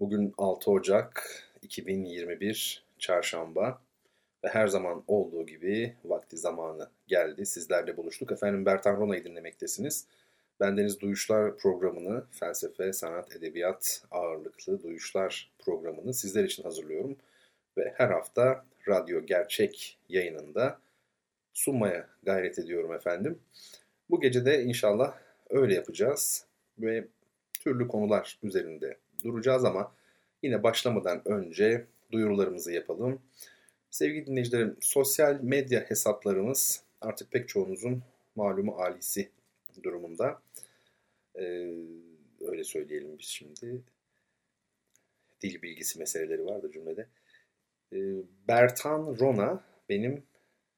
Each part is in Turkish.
Bugün 6 Ocak 2021 Çarşamba ve her zaman olduğu gibi vakti zamanı geldi. Sizlerle buluştuk. Efendim Bertan Rona'yı dinlemektesiniz. Bendeniz Duyuşlar programını, felsefe, sanat, edebiyat ağırlıklı Duyuşlar programını sizler için hazırlıyorum. Ve her hafta Radyo Gerçek yayınında sunmaya gayret ediyorum efendim. Bu gece de inşallah öyle yapacağız ve türlü konular üzerinde duracağız ama yine başlamadan önce duyurularımızı yapalım. Sevgili dinleyicilerim, sosyal medya hesaplarımız artık pek çoğunuzun malumu alisi durumunda. Ee, öyle söyleyelim biz şimdi. Dil bilgisi meseleleri vardı cümlede. Ee, Bertan Rona benim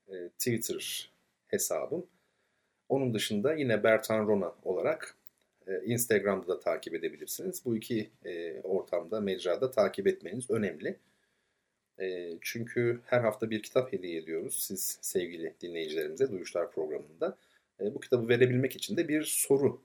e, Twitter hesabım. Onun dışında yine Bertan Rona olarak Instagram'da da takip edebilirsiniz. Bu iki e, ortamda, mecrada takip etmeniz önemli. E, çünkü her hafta bir kitap hediye ediyoruz siz sevgili dinleyicilerimize Duyuşlar programında. Bu kitabı verebilmek için de bir soru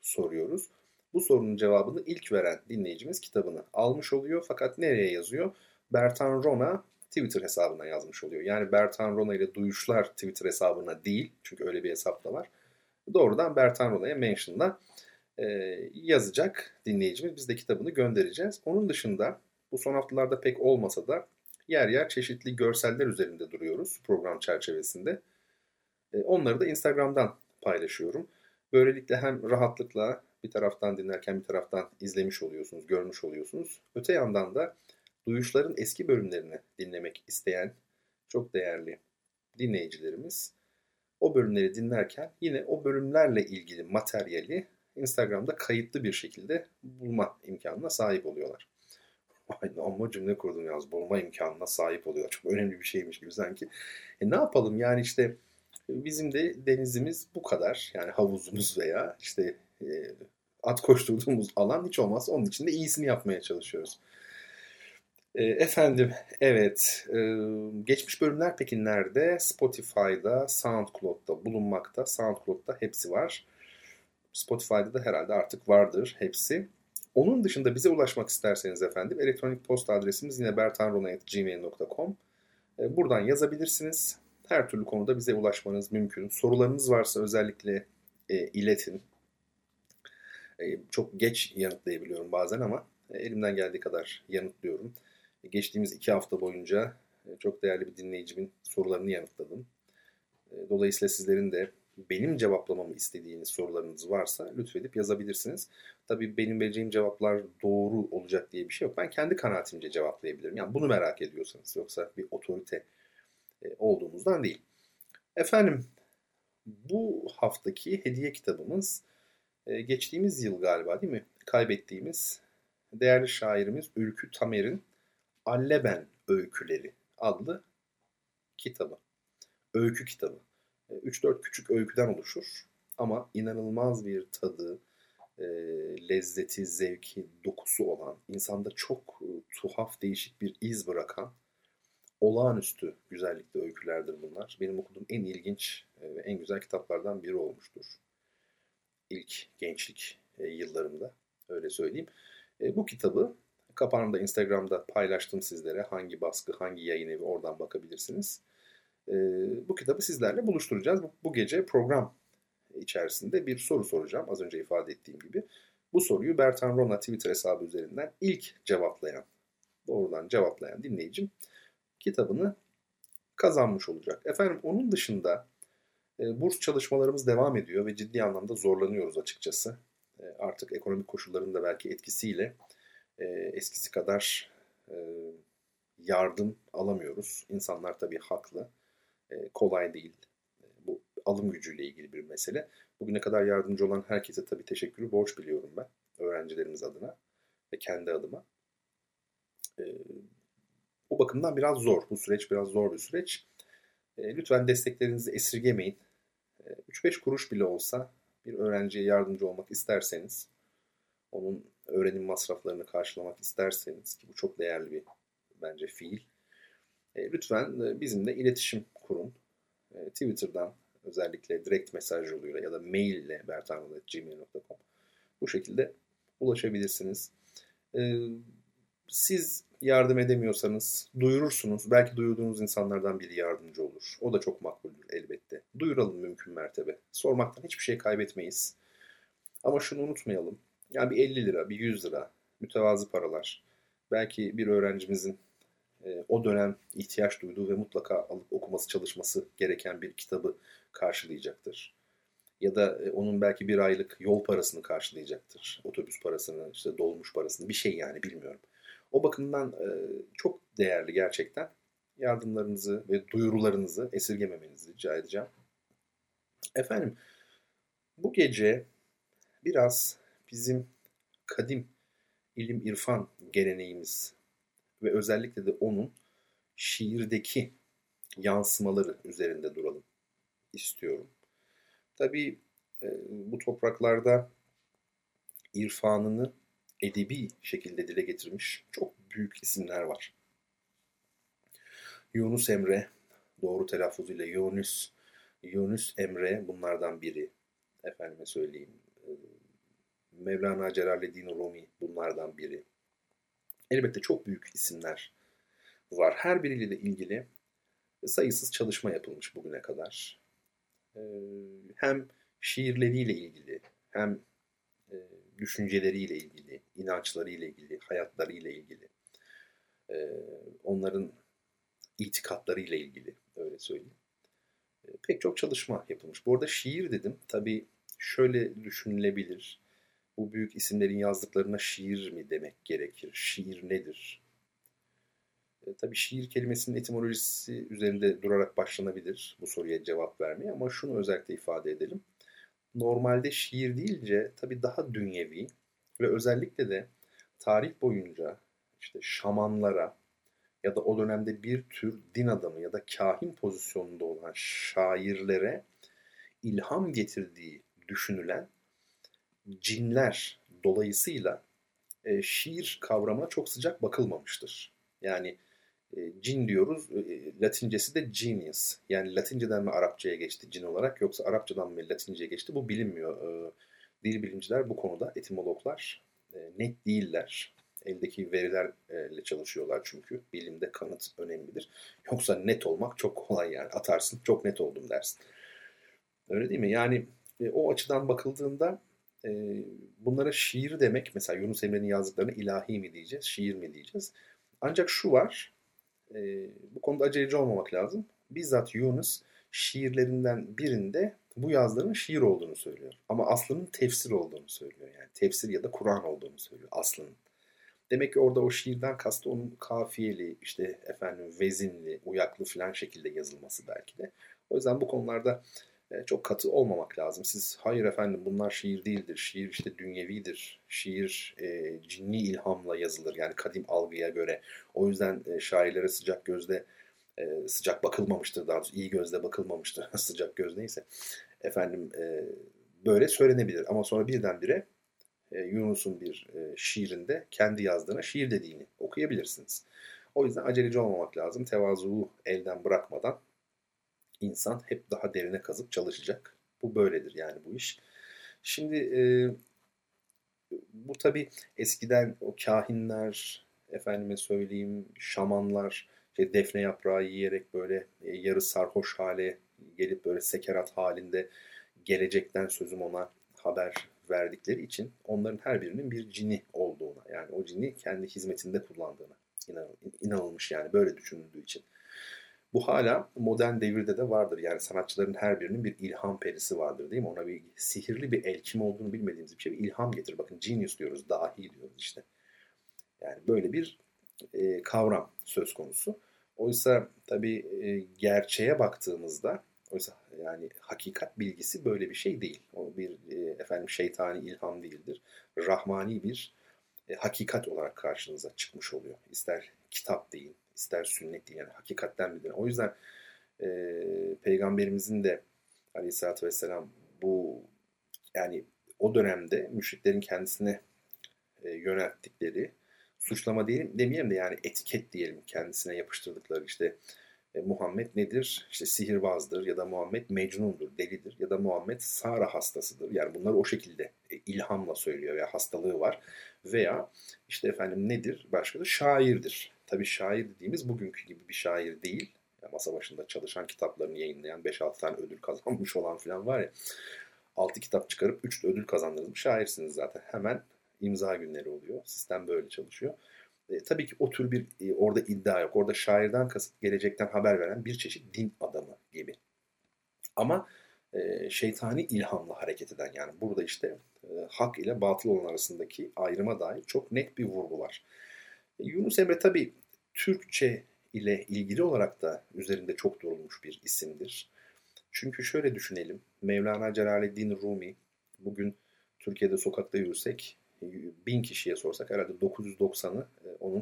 soruyoruz. Bu sorunun cevabını ilk veren dinleyicimiz kitabını almış oluyor. Fakat nereye yazıyor? Bertan Rona Twitter hesabına yazmış oluyor. Yani Bertan Rona ile Duyuşlar Twitter hesabına değil. Çünkü öyle bir hesap da var. Doğrudan Bertan Rona'ya mention'la e, yazacak dinleyicimiz. Biz de kitabını göndereceğiz. Onun dışında bu son haftalarda pek olmasa da yer yer çeşitli görseller üzerinde duruyoruz program çerçevesinde. E, onları da Instagram'dan paylaşıyorum. Böylelikle hem rahatlıkla bir taraftan dinlerken bir taraftan izlemiş oluyorsunuz, görmüş oluyorsunuz. Öte yandan da duyuşların eski bölümlerini dinlemek isteyen çok değerli dinleyicilerimiz o bölümleri dinlerken yine o bölümlerle ilgili materyali Instagram'da kayıtlı bir şekilde bulma imkanına sahip oluyorlar. Aynı ama cümle kurdum yalnız bulma imkanına sahip oluyor. Çok önemli bir şeymiş gibi sanki. E ne yapalım yani işte bizim de denizimiz bu kadar. Yani havuzumuz veya işte e, at koşturduğumuz alan hiç olmazsa onun için de iyisini yapmaya çalışıyoruz. E, efendim evet e, geçmiş bölümler peki nerede? Spotify'da, SoundCloud'da bulunmakta. SoundCloud'da hepsi var. Spotify'da da herhalde artık vardır hepsi. Onun dışında bize ulaşmak isterseniz efendim elektronik posta adresimiz yine bertanrona.gmail.com e, Buradan yazabilirsiniz. Her türlü konuda bize ulaşmanız mümkün. Sorularınız varsa özellikle e, iletin. E, çok geç yanıtlayabiliyorum bazen ama e, elimden geldiği kadar yanıtlıyorum. E, geçtiğimiz iki hafta boyunca çok değerli bir dinleyicimin sorularını yanıtladım. Dolayısıyla sizlerin de benim cevaplamamı istediğiniz sorularınız varsa lütfedip yazabilirsiniz. Tabii benim vereceğim cevaplar doğru olacak diye bir şey yok. Ben kendi kanaatimce cevaplayabilirim. Yani bunu merak ediyorsanız yoksa bir otorite e, olduğumuzdan değil. Efendim bu haftaki hediye kitabımız e, geçtiğimiz yıl galiba değil mi? Kaybettiğimiz değerli şairimiz Ülkü Tamer'in Alleben Öyküleri adlı kitabı. Öykü kitabı. 3-4 küçük öyküden oluşur. Ama inanılmaz bir tadı, e, lezzeti, zevki, dokusu olan, insanda çok e, tuhaf, değişik bir iz bırakan olağanüstü güzellikte öykülerdir bunlar. Benim okuduğum en ilginç e, ve en güzel kitaplardan biri olmuştur. İlk gençlik yıllarımda öyle söyleyeyim. Bu kitabı kapağını da Instagram'da paylaştım sizlere. Hangi baskı, hangi yayın evi oradan bakabilirsiniz e, bu kitabı sizlerle buluşturacağız. Bu, bu gece program içerisinde bir soru soracağım az önce ifade ettiğim gibi. Bu soruyu Bertan Rona Twitter hesabı üzerinden ilk cevaplayan, doğrudan cevaplayan dinleyicim kitabını kazanmış olacak. Efendim onun dışında e, burs çalışmalarımız devam ediyor ve ciddi anlamda zorlanıyoruz açıkçası. E, artık ekonomik koşulların da belki etkisiyle e, eskisi kadar e, yardım alamıyoruz. İnsanlar tabii haklı. E, kolay değil. E, bu alım gücüyle ilgili bir mesele. Bugüne kadar yardımcı olan herkese tabii teşekkürü borç biliyorum ben. Öğrencilerimiz adına ve kendi adıma. o bakımdan biraz zor. Bu süreç biraz zor bir süreç. lütfen desteklerinizi esirgemeyin. 3-5 kuruş bile olsa bir öğrenciye yardımcı olmak isterseniz, onun öğrenim masraflarını karşılamak isterseniz ki bu çok değerli bir bence fiil. Lütfen bizimle iletişim kurun. Twitter'dan özellikle direkt mesaj yoluyla ya da mail ile bertanrol.gmail.com bu şekilde ulaşabilirsiniz. Ee, siz yardım edemiyorsanız duyurursunuz. Belki duyurduğunuz insanlardan biri yardımcı olur. O da çok makbuldür elbette. Duyuralım mümkün mertebe. Sormaktan hiçbir şey kaybetmeyiz. Ama şunu unutmayalım. Yani bir 50 lira, bir 100 lira mütevazı paralar. Belki bir öğrencimizin e, o dönem ihtiyaç duyduğu ve mutlaka alıp okuması çalışması gereken bir kitabı karşılayacaktır. Ya da e, onun belki bir aylık yol parasını karşılayacaktır. Otobüs parasını, işte dolmuş parasını bir şey yani bilmiyorum. O bakımdan e, çok değerli gerçekten. Yardımlarınızı ve duyurularınızı esirgememenizi rica edeceğim. Efendim bu gece biraz bizim kadim ilim irfan geleneğimiz ve özellikle de onun şiirdeki yansımaları üzerinde duralım istiyorum. Tabii e, bu topraklarda irfanını edebi şekilde dile getirmiş çok büyük isimler var. Yunus Emre, doğru telaffuzuyla Yunus, Yunus Emre bunlardan biri. Efendime söyleyeyim. E, Mevlana Celaleddin Rumi bunlardan biri. Elbette çok büyük isimler var. Her biriyle ilgili sayısız çalışma yapılmış bugüne kadar. Hem şiirleriyle ilgili hem düşünceleriyle ilgili, inançlarıyla ilgili, hayatlarıyla ilgili, onların itikatlarıyla ilgili öyle söyleyeyim. Pek çok çalışma yapılmış. Bu arada şiir dedim. Tabii şöyle düşünülebilir. Bu büyük isimlerin yazdıklarına şiir mi demek gerekir? Şiir nedir? E, tabii şiir kelimesinin etimolojisi üzerinde durarak başlanabilir bu soruya cevap vermeye ama şunu özellikle ifade edelim. Normalde şiir deyince tabii daha dünyevi ve özellikle de tarih boyunca işte şamanlara ya da o dönemde bir tür din adamı ya da kahin pozisyonunda olan şairlere ilham getirdiği düşünülen cinler dolayısıyla e, şiir kavramına çok sıcak bakılmamıştır. Yani e, cin diyoruz. E, Latincesi de genius. Yani Latinceden mi Arapçaya geçti cin olarak yoksa Arapçadan mı Latinceye geçti bu bilinmiyor. E, dil bilimciler bu konuda etimologlar net değiller. Eldeki verilerle çalışıyorlar çünkü. Bilimde kanıt önemlidir. Yoksa net olmak çok kolay yani. Atarsın çok net oldum dersin. Öyle değil mi? Yani o açıdan bakıldığında bunlara şiir demek mesela Yunus Emre'nin yazdıklarını ilahi mi diyeceğiz, şiir mi diyeceğiz? Ancak şu var, e, bu konuda aceleci olmamak lazım. Bizzat Yunus şiirlerinden birinde bu yazların şiir olduğunu söylüyor. Ama aslının tefsir olduğunu söylüyor. Yani tefsir ya da Kur'an olduğunu söylüyor aslının. Demek ki orada o şiirden kastı onun kafiyeli, işte efendim vezinli, uyaklı falan şekilde yazılması belki de. O yüzden bu konularda e, çok katı olmamak lazım. Siz hayır efendim bunlar şiir değildir. Şiir işte dünyevidir. Şiir e, cinni ilhamla yazılır. Yani kadim algıya göre. O yüzden e, şairlere sıcak gözle e, sıcak bakılmamıştır. Daha doğrusu iyi gözle bakılmamıştır. sıcak göz neyse. Efendim e, böyle söylenebilir. Ama sonra birdenbire e, Yunus'un bir e, şiirinde kendi yazdığına şiir dediğini okuyabilirsiniz. O yüzden aceleci olmamak lazım. Tevazuyu elden bırakmadan insan hep daha derine kazıp çalışacak. Bu böyledir yani bu iş. Şimdi e, bu tabi eskiden o kahinler, efendime söyleyeyim şamanlar, işte defne yaprağı yiyerek böyle e, yarı sarhoş hale gelip böyle sekerat halinde gelecekten sözüm ona haber verdikleri için onların her birinin bir cini olduğuna yani o cini kendi hizmetinde kullandığına inanılmış yani böyle düşünüldüğü için. Bu hala modern devirde de vardır. Yani sanatçıların her birinin bir ilham perisi vardır değil mi? Ona bir sihirli bir elçim olduğunu bilmediğimiz bir şey. Bir ilham getir. Bakın genius diyoruz, dahi diyoruz işte. Yani böyle bir e, kavram söz konusu. Oysa tabii e, gerçeğe baktığımızda oysa yani hakikat bilgisi böyle bir şey değil. O bir e, efendim şeytani ilham değildir. Rahmani bir e, hakikat olarak karşınıza çıkmış oluyor. İster kitap deyin, ister sünnet deyin. Yani hakikatten bildirin. O yüzden e, peygamberimizin de aleyhissalatü vesselam bu yani o dönemde müşriklerin kendisine e, yönelttikleri suçlama diyelim demeyelim de yani etiket diyelim kendisine yapıştırdıkları işte e, Muhammed nedir? İşte sihirbazdır ya da Muhammed mecnundur, delidir ya da Muhammed Sara hastasıdır. Yani bunlar o şekilde e, ilhamla söylüyor ya hastalığı var. Veya işte efendim nedir? Başka da şairdir. Tabii şair dediğimiz bugünkü gibi bir şair değil. Yani masa başında çalışan kitaplarını yayınlayan 5-6 tane ödül kazanmış olan falan var ya. 6 kitap çıkarıp 3 ödül kazandınız mı şairsiniz zaten. Hemen imza günleri oluyor. Sistem böyle çalışıyor. E, tabii ki o tür bir e, orada iddia yok. Orada şairden kasıt gelecekten haber veren bir çeşit din adamı gibi. Ama e, şeytani ilhamla hareket eden yani burada işte e, hak ile batıl olan arasındaki ayrıma dair çok net bir vurgu var. E, Yunus Emre tabii Türkçe ile ilgili olarak da üzerinde çok durulmuş bir isimdir. Çünkü şöyle düşünelim. Mevlana Celaleddin Rumi bugün Türkiye'de sokakta yürüsek bin kişiye sorsak herhalde 990'ı e, onun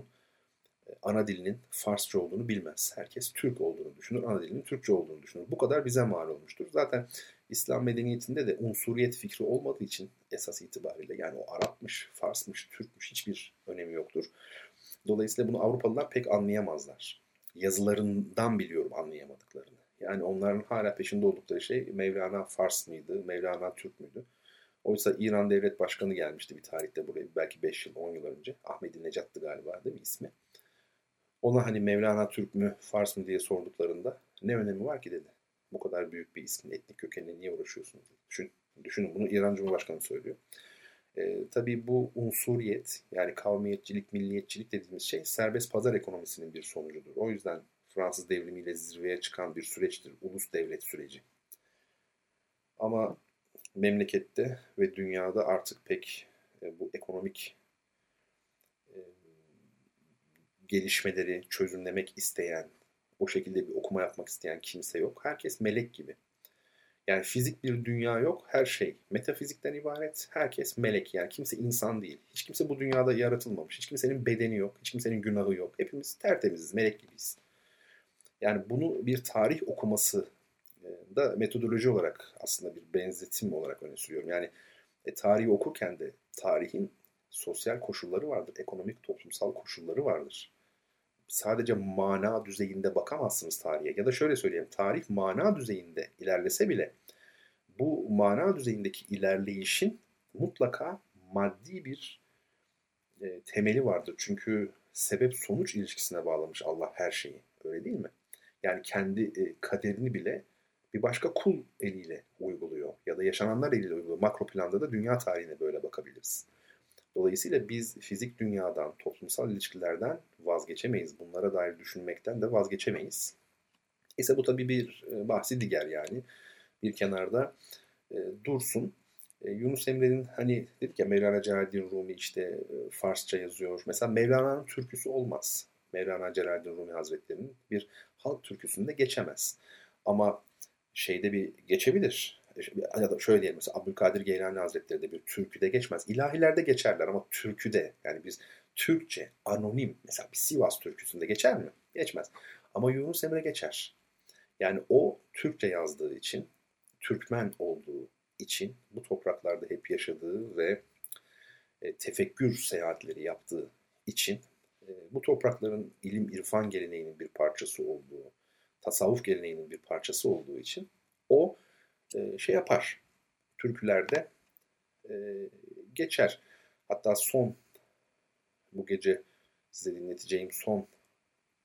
e, ana dilinin Farsça olduğunu bilmez. Herkes Türk olduğunu düşünür, ana dilinin Türkçe olduğunu düşünür. Bu kadar bize mal olmuştur. Zaten İslam medeniyetinde de unsuriyet fikri olmadığı için esas itibariyle yani o Arapmış, Farsmış, Türkmüş hiçbir önemi yoktur. Dolayısıyla bunu Avrupalılar pek anlayamazlar. Yazılarından biliyorum anlayamadıklarını. Yani onların hala peşinde oldukları şey Mevlana Fars mıydı, Mevlana Türk müydü? Oysa İran Devlet Başkanı gelmişti bir tarihte buraya. Belki 5 yıl, 10 yıl önce. Ahmedi Necat'tı galiba değil mi ismi? Ona hani Mevlana Türk mü, Fars mı diye sorduklarında ne önemi var ki dedi. Bu kadar büyük bir ismin etnik kökenine niye uğraşıyorsunuz? Düşün, düşünün bunu İran Cumhurbaşkanı söylüyor. E, tabii bu unsuriyet yani kavmiyetçilik, milliyetçilik dediğimiz şey serbest pazar ekonomisinin bir sonucudur. O yüzden Fransız devrimiyle zirveye çıkan bir süreçtir. Ulus devlet süreci. Ama memlekette ve dünyada artık pek e, bu ekonomik e, gelişmeleri çözümlemek isteyen, o şekilde bir okuma yapmak isteyen kimse yok. Herkes melek gibi. Yani fizik bir dünya yok. Her şey metafizikten ibaret. Herkes melek yani. Kimse insan değil. Hiç kimse bu dünyada yaratılmamış. Hiç kimsenin bedeni yok. Hiç kimsenin günahı yok. Hepimiz tertemiziz. Melek gibiyiz. Yani bunu bir tarih okuması da metodoloji olarak aslında bir benzetim olarak öne sürüyorum. Yani e, tarihi okurken de tarihin sosyal koşulları vardır, ekonomik toplumsal koşulları vardır. Sadece mana düzeyinde bakamazsınız tarihe. Ya da şöyle söyleyeyim, tarih mana düzeyinde ilerlese bile bu mana düzeyindeki ilerleyişin mutlaka maddi bir e, temeli vardır. Çünkü sebep sonuç ilişkisine bağlamış Allah her şeyi. Öyle değil mi? Yani kendi e, kaderini bile bir başka kul eliyle uyguluyor ya da yaşananlar eliyle uyguluyor. Makro planda da dünya tarihine böyle bakabiliriz. Dolayısıyla biz fizik dünyadan, toplumsal ilişkilerden vazgeçemeyiz. Bunlara dair düşünmekten de vazgeçemeyiz. İse bu tabii bir e, bahsi diğer yani. Bir kenarda e, dursun. E, Yunus Emre'nin hani dedik ya Mevlana Celaleddin Rumi işte e, Farsça yazıyor. Mesela Mevlana'nın türküsü olmaz. Mevlana Celaleddin Rumi Hazretleri'nin bir halk türküsünde geçemez. Ama şeyde bir geçebilir. Ya da şöyle diyelim mesela Abdülkadir Geylani Hazretleri de bir türküde geçmez. İlahilerde geçerler ama türküde yani biz Türkçe, anonim mesela bir Sivas türküsünde geçer mi? Geçmez. Ama Yunus Emre geçer. Yani o Türkçe yazdığı için, Türkmen olduğu için bu topraklarda hep yaşadığı ve e, tefekkür seyahatleri yaptığı için e, bu toprakların ilim irfan geleneğinin bir parçası olduğu, tasavvuf geleneğinin bir parçası olduğu için o e, şey yapar. Türkülerde e, geçer. Hatta son bu gece size dinleteceğim son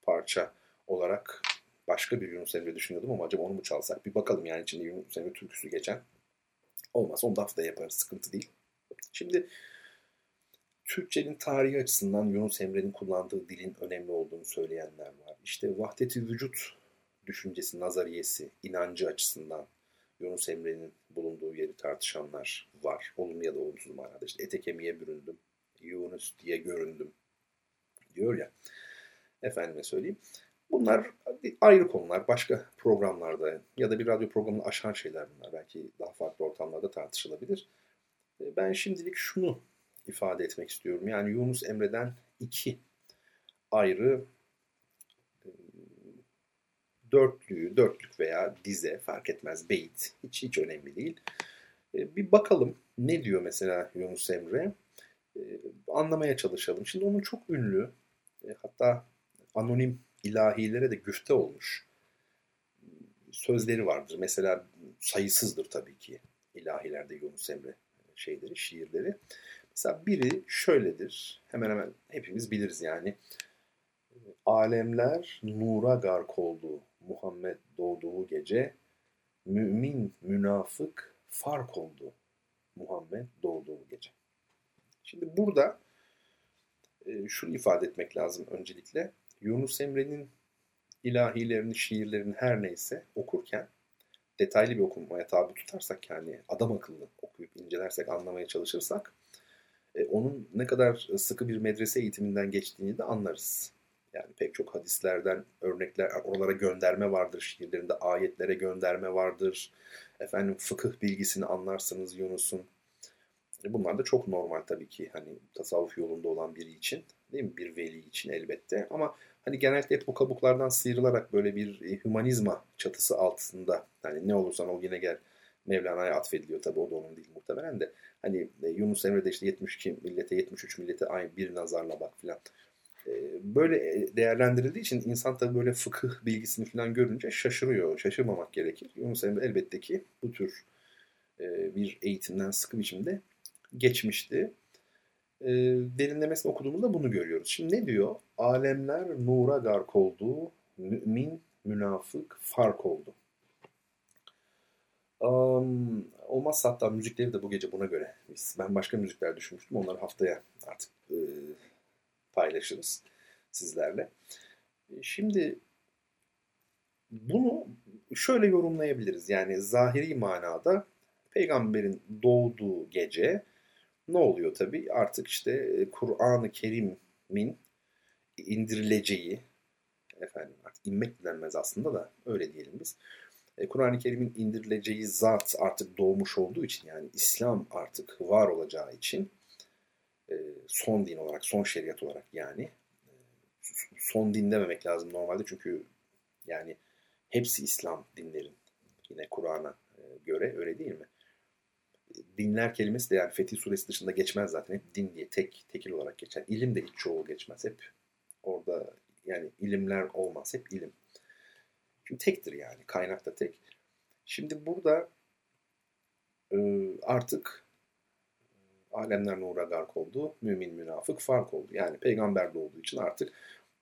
parça olarak başka bir Yunus Emre düşünüyordum ama acaba onu mu çalsak? Bir bakalım yani içinde Yunus Emre türküsü geçen. Olmaz onu da haftaya yaparız. Sıkıntı değil. Şimdi Türkçenin tarihi açısından Yunus Emre'nin kullandığı dilin önemli olduğunu söyleyenler var. İşte vahdeti vücut düşüncesi, nazariyesi, inancı açısından Yunus Emre'nin bulunduğu yeri tartışanlar var. Olumlu ya da olumsuz manada. İşte ete kemiğe büründüm, Yunus diye göründüm diyor ya. Efendime söyleyeyim. Bunlar ayrı konular. Başka programlarda ya da bir radyo programını aşan şeyler bunlar. Belki daha farklı ortamlarda tartışılabilir. Ben şimdilik şunu ifade etmek istiyorum. Yani Yunus Emre'den iki ayrı e, dörtlüğü, dörtlük veya dize fark etmez beyit hiç hiç önemli değil. E, bir bakalım ne diyor mesela Yunus Emre. E, anlamaya çalışalım. Şimdi onun çok ünlü hatta anonim ilahilere de güfte olmuş sözleri vardır. Mesela sayısızdır tabii ki ilahilerde Yunus Emre şeyleri, şiirleri. Mesela biri şöyledir. Hemen hemen hepimiz biliriz yani. Alemler nura gark oldu. Muhammed doğduğu gece. Mümin, münafık fark oldu. Muhammed doğduğu gece. Şimdi burada e, şunu ifade etmek lazım öncelikle. Yunus Emre'nin ilahilerini, şiirlerini her neyse okurken detaylı bir okumaya tabi tutarsak yani adam akıllı okuyup incelersek, anlamaya çalışırsak e, onun ne kadar sıkı bir medrese eğitiminden geçtiğini de anlarız. Yani pek çok hadislerden örnekler, oralara gönderme vardır. Şiirlerinde ayetlere gönderme vardır. Efendim fıkıh bilgisini anlarsınız Yunus'un. E, bunlar da çok normal tabii ki hani tasavvuf yolunda olan biri için değil mi? Bir veli için elbette ama hani genellikle hep bu kabuklardan sıyrılarak böyle bir e, hümanizma çatısı altında hani ne olursan ol yine gel Mevlana'ya atfediliyor tabii o da onun değil muhtemelen de. Hani e, Yunus Emre de işte 72 millete 73 millete aynı bir nazarla bak filan. E, böyle değerlendirildiği için insan tabii böyle fıkıh bilgisini filan görünce şaşırıyor. Şaşırmamak gerekir. Yunus Emre elbette ki bu tür bir eğitimden sıkı biçimde geçmişti e, derinlemesine okuduğumuzda bunu görüyoruz. Şimdi ne diyor? Alemler nura gark oldu, mümin, münafık fark oldu. Um, olmazsa hatta müzikleri de bu gece buna göre. Ben başka müzikler düşünmüştüm. Onları haftaya artık e, paylaşırız sizlerle. Şimdi bunu şöyle yorumlayabiliriz. Yani zahiri manada peygamberin doğduğu gece ne oluyor tabii? Artık işte e, Kur'an-ı Kerim'in indirileceği, efendim artık inmek denmez aslında da öyle diyelim biz. E, Kur'an-ı Kerim'in indirileceği zat artık doğmuş olduğu için yani İslam artık var olacağı için e, son din olarak, son şeriat olarak yani son din dememek lazım normalde çünkü yani hepsi İslam dinlerin yine Kur'an'a göre öyle değil mi? dinler kelimesi de yani Fetih Suresi dışında geçmez zaten. Hep din diye tek tekil olarak geçer. İlim de hiç çoğu geçmez. Hep orada yani ilimler olmaz. Hep ilim. Çünkü tektir yani. Kaynak da tek. Şimdi burada e, artık e, alemler nura gark oldu. Mümin münafık fark oldu. Yani peygamber de olduğu için artık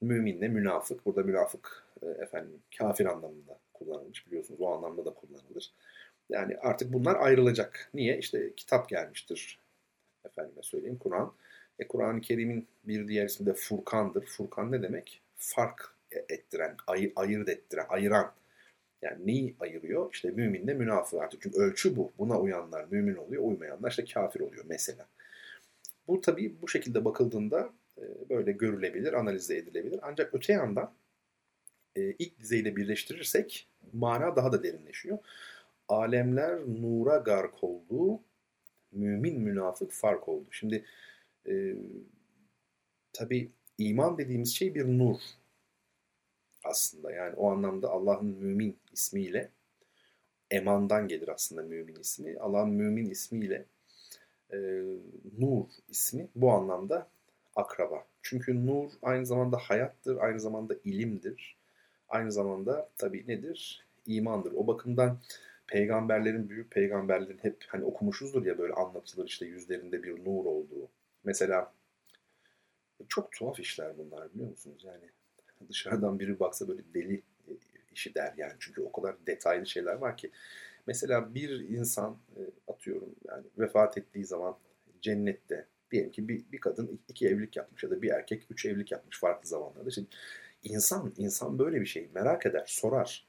müminle münafık. Burada münafık e, efendim kafir anlamında kullanılmış. Biliyorsunuz o anlamda da kullanılır. Yani artık bunlar ayrılacak. Niye? İşte kitap gelmiştir. Efendime söyleyeyim Kur'an. E, Kur'an-ı Kerim'in bir diğer ismi de Furkan'dır. Furkan ne demek? Fark ettiren, ayı, ayırt ettiren, ayıran. Yani neyi ayırıyor? İşte müminle münafık artık. Çünkü ölçü bu. Buna uyanlar mümin oluyor, uymayanlar işte kafir oluyor mesela. Bu tabii bu şekilde bakıldığında e, böyle görülebilir, analize edilebilir. Ancak öte yandan e, ilk dizeyle birleştirirsek mana daha da derinleşiyor alemler nura gark oldu, mümin münafık fark oldu. Şimdi e, tabi iman dediğimiz şey bir nur aslında. Yani o anlamda Allah'ın mümin ismiyle emandan gelir aslında mümin ismi. Allah'ın mümin ismiyle e, nur ismi bu anlamda akraba. Çünkü nur aynı zamanda hayattır, aynı zamanda ilimdir. Aynı zamanda tabi nedir? İmandır. O bakımdan peygamberlerin, büyük peygamberlerin hep hani okumuşuzdur ya böyle anlatılır işte yüzlerinde bir nur olduğu. Mesela çok tuhaf işler bunlar biliyor musunuz? Yani dışarıdan biri baksa böyle deli işi der yani. Çünkü o kadar detaylı şeyler var ki. Mesela bir insan e, atıyorum yani vefat ettiği zaman cennette diyelim ki bir, bir kadın iki evlilik yapmış ya da bir erkek üç evlilik yapmış farklı zamanlarda. Şimdi insan, insan böyle bir şey merak eder, sorar.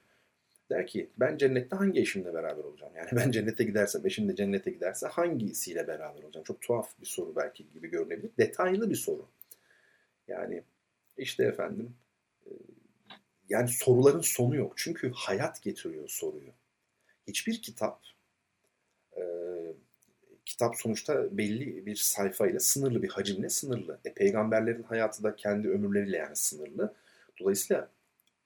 Der ki ben cennette hangi eşimle beraber olacağım? Yani ben cennete gidersem, eşim de cennete giderse hangisiyle beraber olacağım? Çok tuhaf bir soru belki gibi görünebilir. Detaylı bir soru. Yani işte efendim e, yani soruların sonu yok. Çünkü hayat getiriyor soruyu. Hiçbir kitap kitap sonuçta belli bir sayfayla, sınırlı bir hacimle sınırlı. E, peygamberlerin hayatı da kendi ömürleriyle yani sınırlı. Dolayısıyla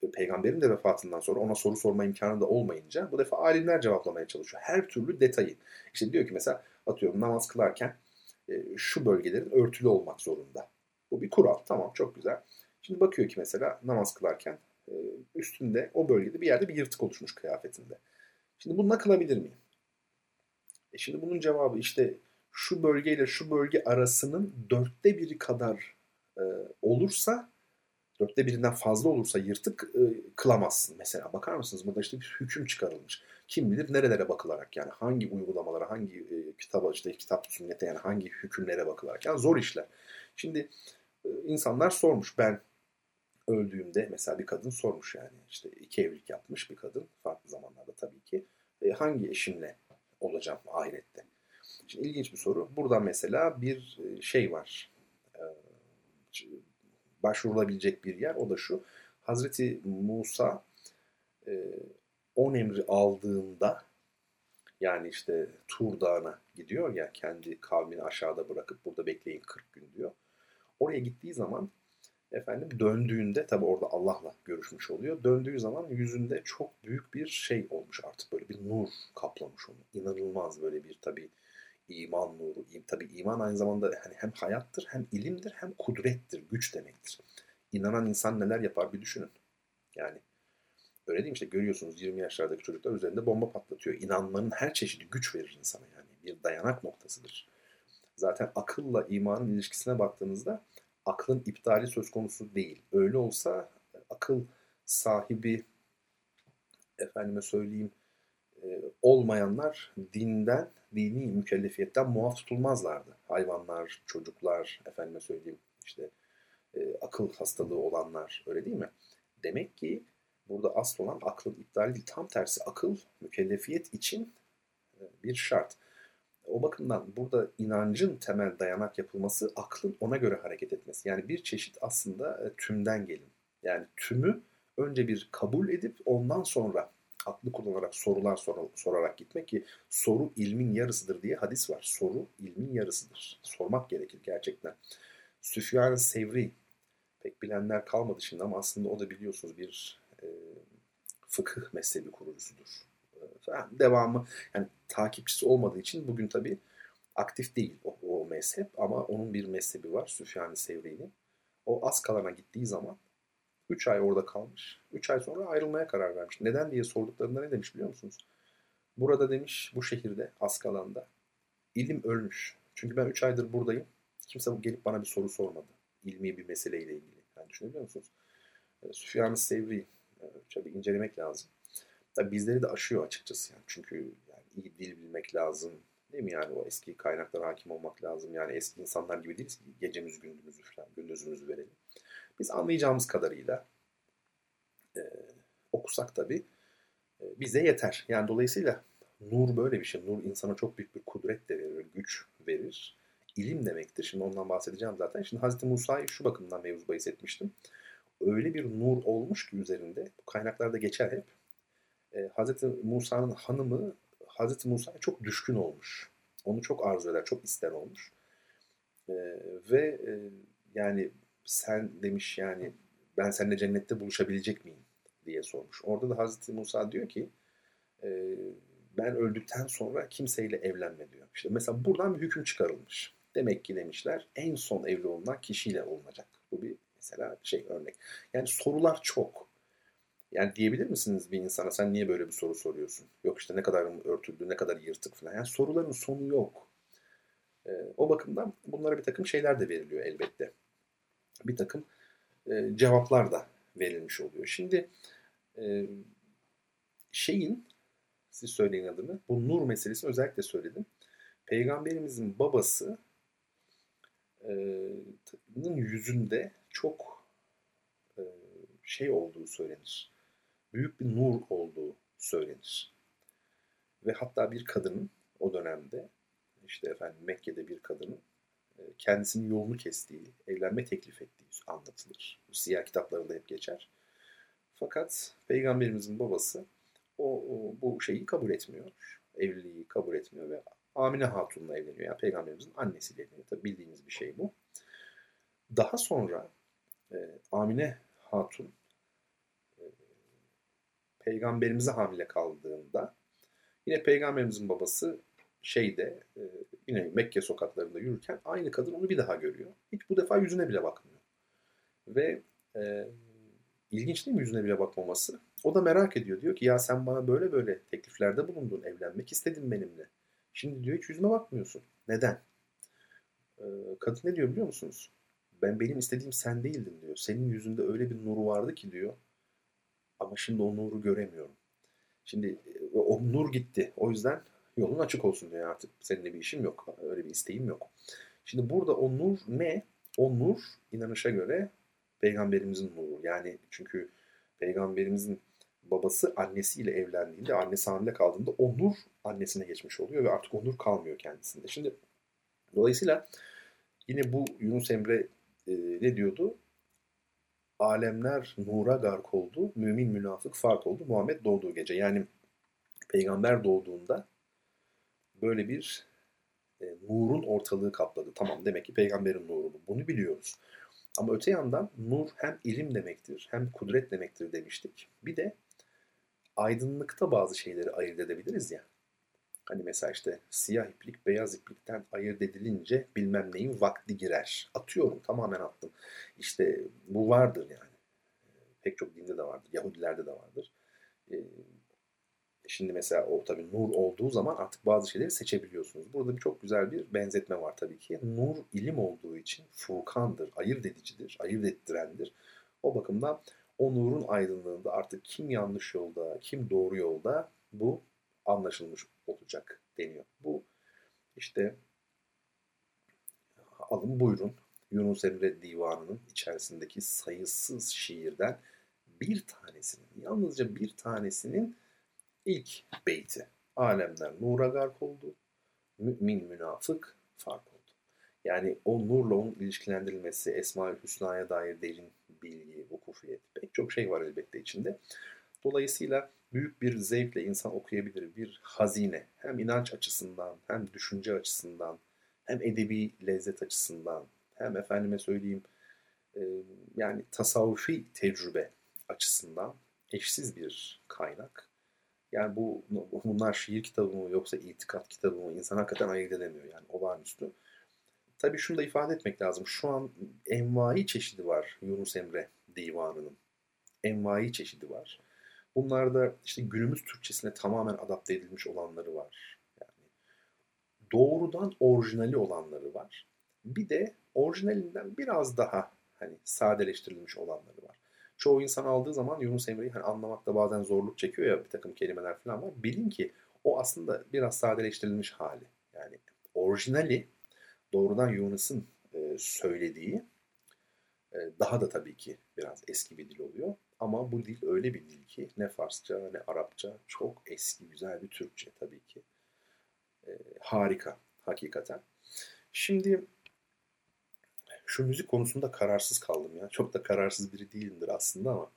e, peygamberin de vefatından sonra ona soru sorma imkanı da olmayınca bu defa alimler cevaplamaya çalışıyor. Her türlü detayı. İşte diyor ki mesela atıyorum namaz kılarken e, şu bölgelerin örtülü olmak zorunda. Bu bir kural. Tamam çok güzel. Şimdi bakıyor ki mesela namaz kılarken e, üstünde o bölgede bir yerde bir yırtık oluşmuş kıyafetinde. Şimdi bunu kılabilir miyim? E şimdi bunun cevabı işte şu bölgeyle şu bölge arasının dörtte biri kadar e, olursa dörtte birinden fazla olursa yırtık e, kılamazsın. Mesela bakar mısınız burada işte bir hüküm çıkarılmış. Kim bilir nerelere bakılarak yani hangi uygulamalara, hangi e, kitaba işte kitap sünnete yani hangi hükümlere bakılarak yani zor işler. Şimdi e, insanlar sormuş ben öldüğümde mesela bir kadın sormuş yani işte iki evlilik yapmış bir kadın farklı zamanlarda tabii ki e, hangi eşimle olacağım ahirette. Şimdi ilginç bir soru. Burada mesela bir e, şey var. E, başvurulabilecek bir yer. O da şu. Hazreti Musa e, on emri aldığında yani işte Tur Dağı'na gidiyor ya kendi kavmini aşağıda bırakıp burada bekleyin 40 gün diyor. Oraya gittiği zaman efendim döndüğünde tabi orada Allah'la görüşmüş oluyor. Döndüğü zaman yüzünde çok büyük bir şey olmuş artık böyle bir nur kaplamış onu. İnanılmaz böyle bir tabi iman nuru. Tabi iman aynı zamanda hani hem hayattır hem ilimdir hem kudrettir, güç demektir. İnanan insan neler yapar bir düşünün. Yani öyle değil mi işte görüyorsunuz 20 yaşlardaki çocuklar üzerinde bomba patlatıyor. İnanmanın her çeşidi güç verir insana yani. Bir dayanak noktasıdır. Zaten akılla imanın ilişkisine baktığınızda aklın iptali söz konusu değil. Öyle olsa akıl sahibi efendime söyleyeyim e, olmayanlar dinden, dini mükellefiyetten muaf tutulmazlardı. Hayvanlar, çocuklar, efendime söyleyeyim işte e, akıl hastalığı olanlar öyle değil mi? Demek ki burada asıl olan aklın iptali değil. Tam tersi akıl mükellefiyet için e, bir şart. O bakımdan burada inancın temel dayanak yapılması aklın ona göre hareket etmesi. Yani bir çeşit aslında e, tümden gelin. Yani tümü önce bir kabul edip ondan sonra aklı kullanarak sorular sor sorarak gitmek ki soru ilmin yarısıdır diye hadis var. Soru ilmin yarısıdır. Sormak gerekir gerçekten. Süfyan Sevri pek bilenler kalmadı şimdi ama aslında o da biliyorsunuz bir e, fıkıh mezhebi kurucusudur devamı yani takipçisi olmadığı için bugün tabii aktif değil o, o mezhep ama onun bir mezhebi var Süfyan-ı Sevri'nin. O az kalana gittiği zaman 3 ay orada kalmış. 3 ay sonra ayrılmaya karar vermiş. Neden diye sorduklarında ne demiş biliyor musunuz? Burada demiş bu şehirde Askalan'da ilim ölmüş. Çünkü ben 3 aydır buradayım. Kimse gelip bana bir soru sormadı. İlmi bir meseleyle ilgili. Yani düşünebiliyor musunuz? Süfyan-ı Sevri tabii incelemek lazım. Tabii bizleri de aşıyor açıkçası yani. Çünkü yani iyi dil bilmek lazım. Değil mi yani o eski kaynaklara hakim olmak lazım. Yani eski insanlar gibi değiliz ki gecemiz gündüzümüzü falan gündüzümüzü verelim. Biz anlayacağımız kadarıyla e, okusak tabii e, bize yeter. Yani dolayısıyla nur böyle bir şey. Nur insana çok büyük bir kudret de verir, güç verir. İlim demektir. Şimdi ondan bahsedeceğim zaten. Şimdi Hazreti Musa'yı şu bakımdan mevzu bahis etmiştim. Öyle bir nur olmuş ki üzerinde, bu kaynaklarda geçer hep e, Hazreti Musa'nın hanımı Hazreti Musa'ya çok düşkün olmuş. Onu çok arzu eder, çok ister olmuş. E, ve e, yani sen demiş yani ben seninle cennette buluşabilecek miyim diye sormuş. Orada da Hazreti Musa diyor ki e, ben öldükten sonra kimseyle evlenme diyor. İşte mesela buradan bir hüküm çıkarılmış. Demek ki demişler en son evli olunan kişiyle olunacak. Bu bir mesela şey örnek. Yani sorular çok. Yani diyebilir misiniz bir insana sen niye böyle bir soru soruyorsun? Yok işte ne kadar örtüldü, ne kadar yırtık falan. Yani soruların sonu yok. E, o bakımdan bunlara bir takım şeyler de veriliyor elbette. Bir takım e, cevaplar da verilmiş oluyor. Şimdi e, şeyin, siz söyleyin adını, bu nur meselesini özellikle söyledim. Peygamberimizin babası e, yüzünde çok e, şey olduğu söylenir büyük bir nur olduğu söylenir. Ve hatta bir kadının o dönemde işte efendim Mekke'de bir kadının e, kendisinin yolunu kestiği, evlenme teklif ettiği anlatılır. Bu siyah kitaplarında hep geçer. Fakat Peygamberimizin babası o, o bu şeyi kabul etmiyor. Evliliği kabul etmiyor ve Amine Hatun'la evleniyor. Yani peygamberimizin annesiyle evleniyor. Tabi bildiğimiz bir şey bu. Daha sonra e, Amine Hatun peygamberimize hamile kaldığında yine peygamberimizin babası şeyde e, yine Mekke sokaklarında yürürken aynı kadın onu bir daha görüyor. Hiç bu defa yüzüne bile bakmıyor. Ve e, ilginç değil mi yüzüne bile bakmaması? O da merak ediyor. Diyor ki ya sen bana böyle böyle tekliflerde bulundun. Evlenmek istedin benimle. Şimdi diyor hiç yüzüme bakmıyorsun. Neden? Ee, kadın ne diyor biliyor musunuz? Ben benim istediğim sen değildin diyor. Senin yüzünde öyle bir nuru vardı ki diyor. Ama şimdi o nuru göremiyorum. Şimdi e, o nur gitti. O yüzden yolun açık olsun diyor artık. Seninle bir işim yok. Öyle bir isteğim yok. Şimdi burada o nur ne? O nur inanışa göre peygamberimizin nuru. Yani çünkü peygamberimizin babası annesiyle evlendiğinde, annesi hamile kaldığında o nur annesine geçmiş oluyor ve artık o nur kalmıyor kendisinde. Şimdi dolayısıyla yine bu Yunus Emre e, ne diyordu? Alemler nura gark oldu, mümin münafık fark oldu Muhammed doğduğu gece. Yani peygamber doğduğunda böyle bir e, nurun ortalığı kapladı. Tamam demek ki peygamberin nuru bu. Bunu biliyoruz. Ama öte yandan nur hem ilim demektir hem kudret demektir demiştik. Bir de aydınlıkta bazı şeyleri ayırt edebiliriz ya. Hani mesela işte siyah iplik beyaz iplikten ayırt edilince bilmem neyin vakti girer. Atıyorum tamamen attım. İşte bu vardır yani. Pek çok dinde de vardır. Yahudilerde de vardır. Ee, şimdi mesela o tabii nur olduğu zaman artık bazı şeyleri seçebiliyorsunuz. Burada bir çok güzel bir benzetme var tabii ki. Nur ilim olduğu için furkandır, ayırt edicidir, ayırt ettirendir. O bakımdan o nurun aydınlığında artık kim yanlış yolda, kim doğru yolda bu anlaşılmış olacak deniyor. Bu işte alın buyurun Yunus Emre Divanı'nın içerisindeki sayısız şiirden bir tanesinin, yalnızca bir tanesinin ilk beyti. Alemler nura gark oldu, mümin münafık fark oldu. Yani o nurla onun ilişkilendirilmesi, Esma-ül Hüsna'ya dair derin bilgi, vukufiyet, pek çok şey var elbette içinde. Dolayısıyla büyük bir zevkle insan okuyabilir bir hazine. Hem inanç açısından, hem düşünce açısından, hem edebi lezzet açısından, hem efendime söyleyeyim e, yani tasavvufi tecrübe açısından eşsiz bir kaynak. Yani bu bunlar şiir kitabı mı yoksa itikat kitabı mı insan hakikaten ayırt edemiyor yani olağanüstü. Tabii şunu da ifade etmek lazım. Şu an envai çeşidi var Yunus Emre divanının. Envai çeşidi var. Bunlarda işte günümüz Türkçesine tamamen adapte edilmiş olanları var. Yani doğrudan orijinali olanları var. Bir de orijinalinden biraz daha hani sadeleştirilmiş olanları var. Çoğu insan aldığı zaman Yunus Emre'yi hani anlamakta bazen zorluk çekiyor ya bir takım kelimeler falan var. Bilin ki o aslında biraz sadeleştirilmiş hali. Yani orijinali doğrudan Yunus'un e, söylediği e, daha da tabii ki biraz eski bir dil oluyor. Ama bu dil öyle bir dil ki ne Farsça ne Arapça çok eski güzel bir Türkçe tabii ki. E, harika hakikaten. Şimdi şu müzik konusunda kararsız kaldım ya. Çok da kararsız biri değilimdir aslında ama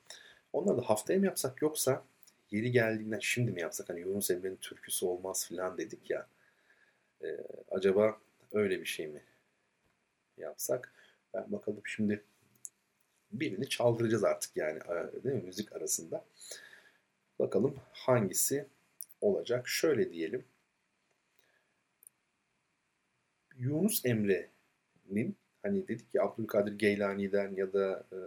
onları da haftaya mı yapsak yoksa yeri geldiğinden şimdi mi yapsak? Hani Yunus Emre'nin türküsü olmaz filan dedik ya. E, acaba öyle bir şey mi yapsak? Ben bakalım şimdi birini çaldıracağız artık yani değil mi müzik arasında. Bakalım hangisi olacak. Şöyle diyelim. Yunus Emre'nin hani dedik ki Abdülkadir Geylani'den ya da e,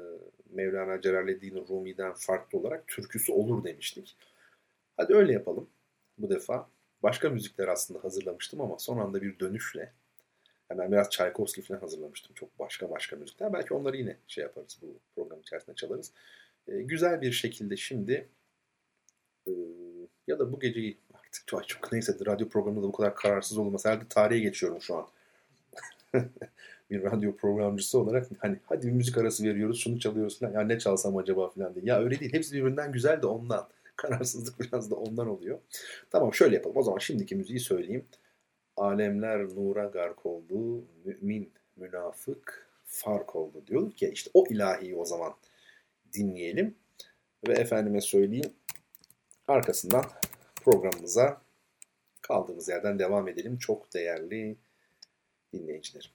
Mevlana Celaleddin Rumi'den farklı olarak türküsü olur demiştik. Hadi öyle yapalım bu defa. Başka müzikler aslında hazırlamıştım ama son anda bir dönüşle yani ben biraz Tchaikovsky falan hazırlamıştım. Çok başka başka müzikler. Belki onları yine şey yaparız bu program içerisinde çalarız. E, güzel bir şekilde şimdi e, ya da bu geceyi artık çok, çok neyse radyo programında bu kadar kararsız olmaz. Herhalde tarihe geçiyorum şu an. bir radyo programcısı olarak hani hadi bir müzik arası veriyoruz şunu çalıyoruz falan. Ya ne çalsam acaba falan diye. Ya öyle değil. Hepsi birbirinden güzel de ondan. Kararsızlık biraz da ondan oluyor. Tamam şöyle yapalım. O zaman şimdiki müziği söyleyeyim. Alemler nura gark oldu, mümin münafık fark oldu diyorduk ya işte o ilahiyi o zaman dinleyelim ve efendime söyleyeyim arkasından programımıza kaldığımız yerden devam edelim. Çok değerli dinleyicilerim.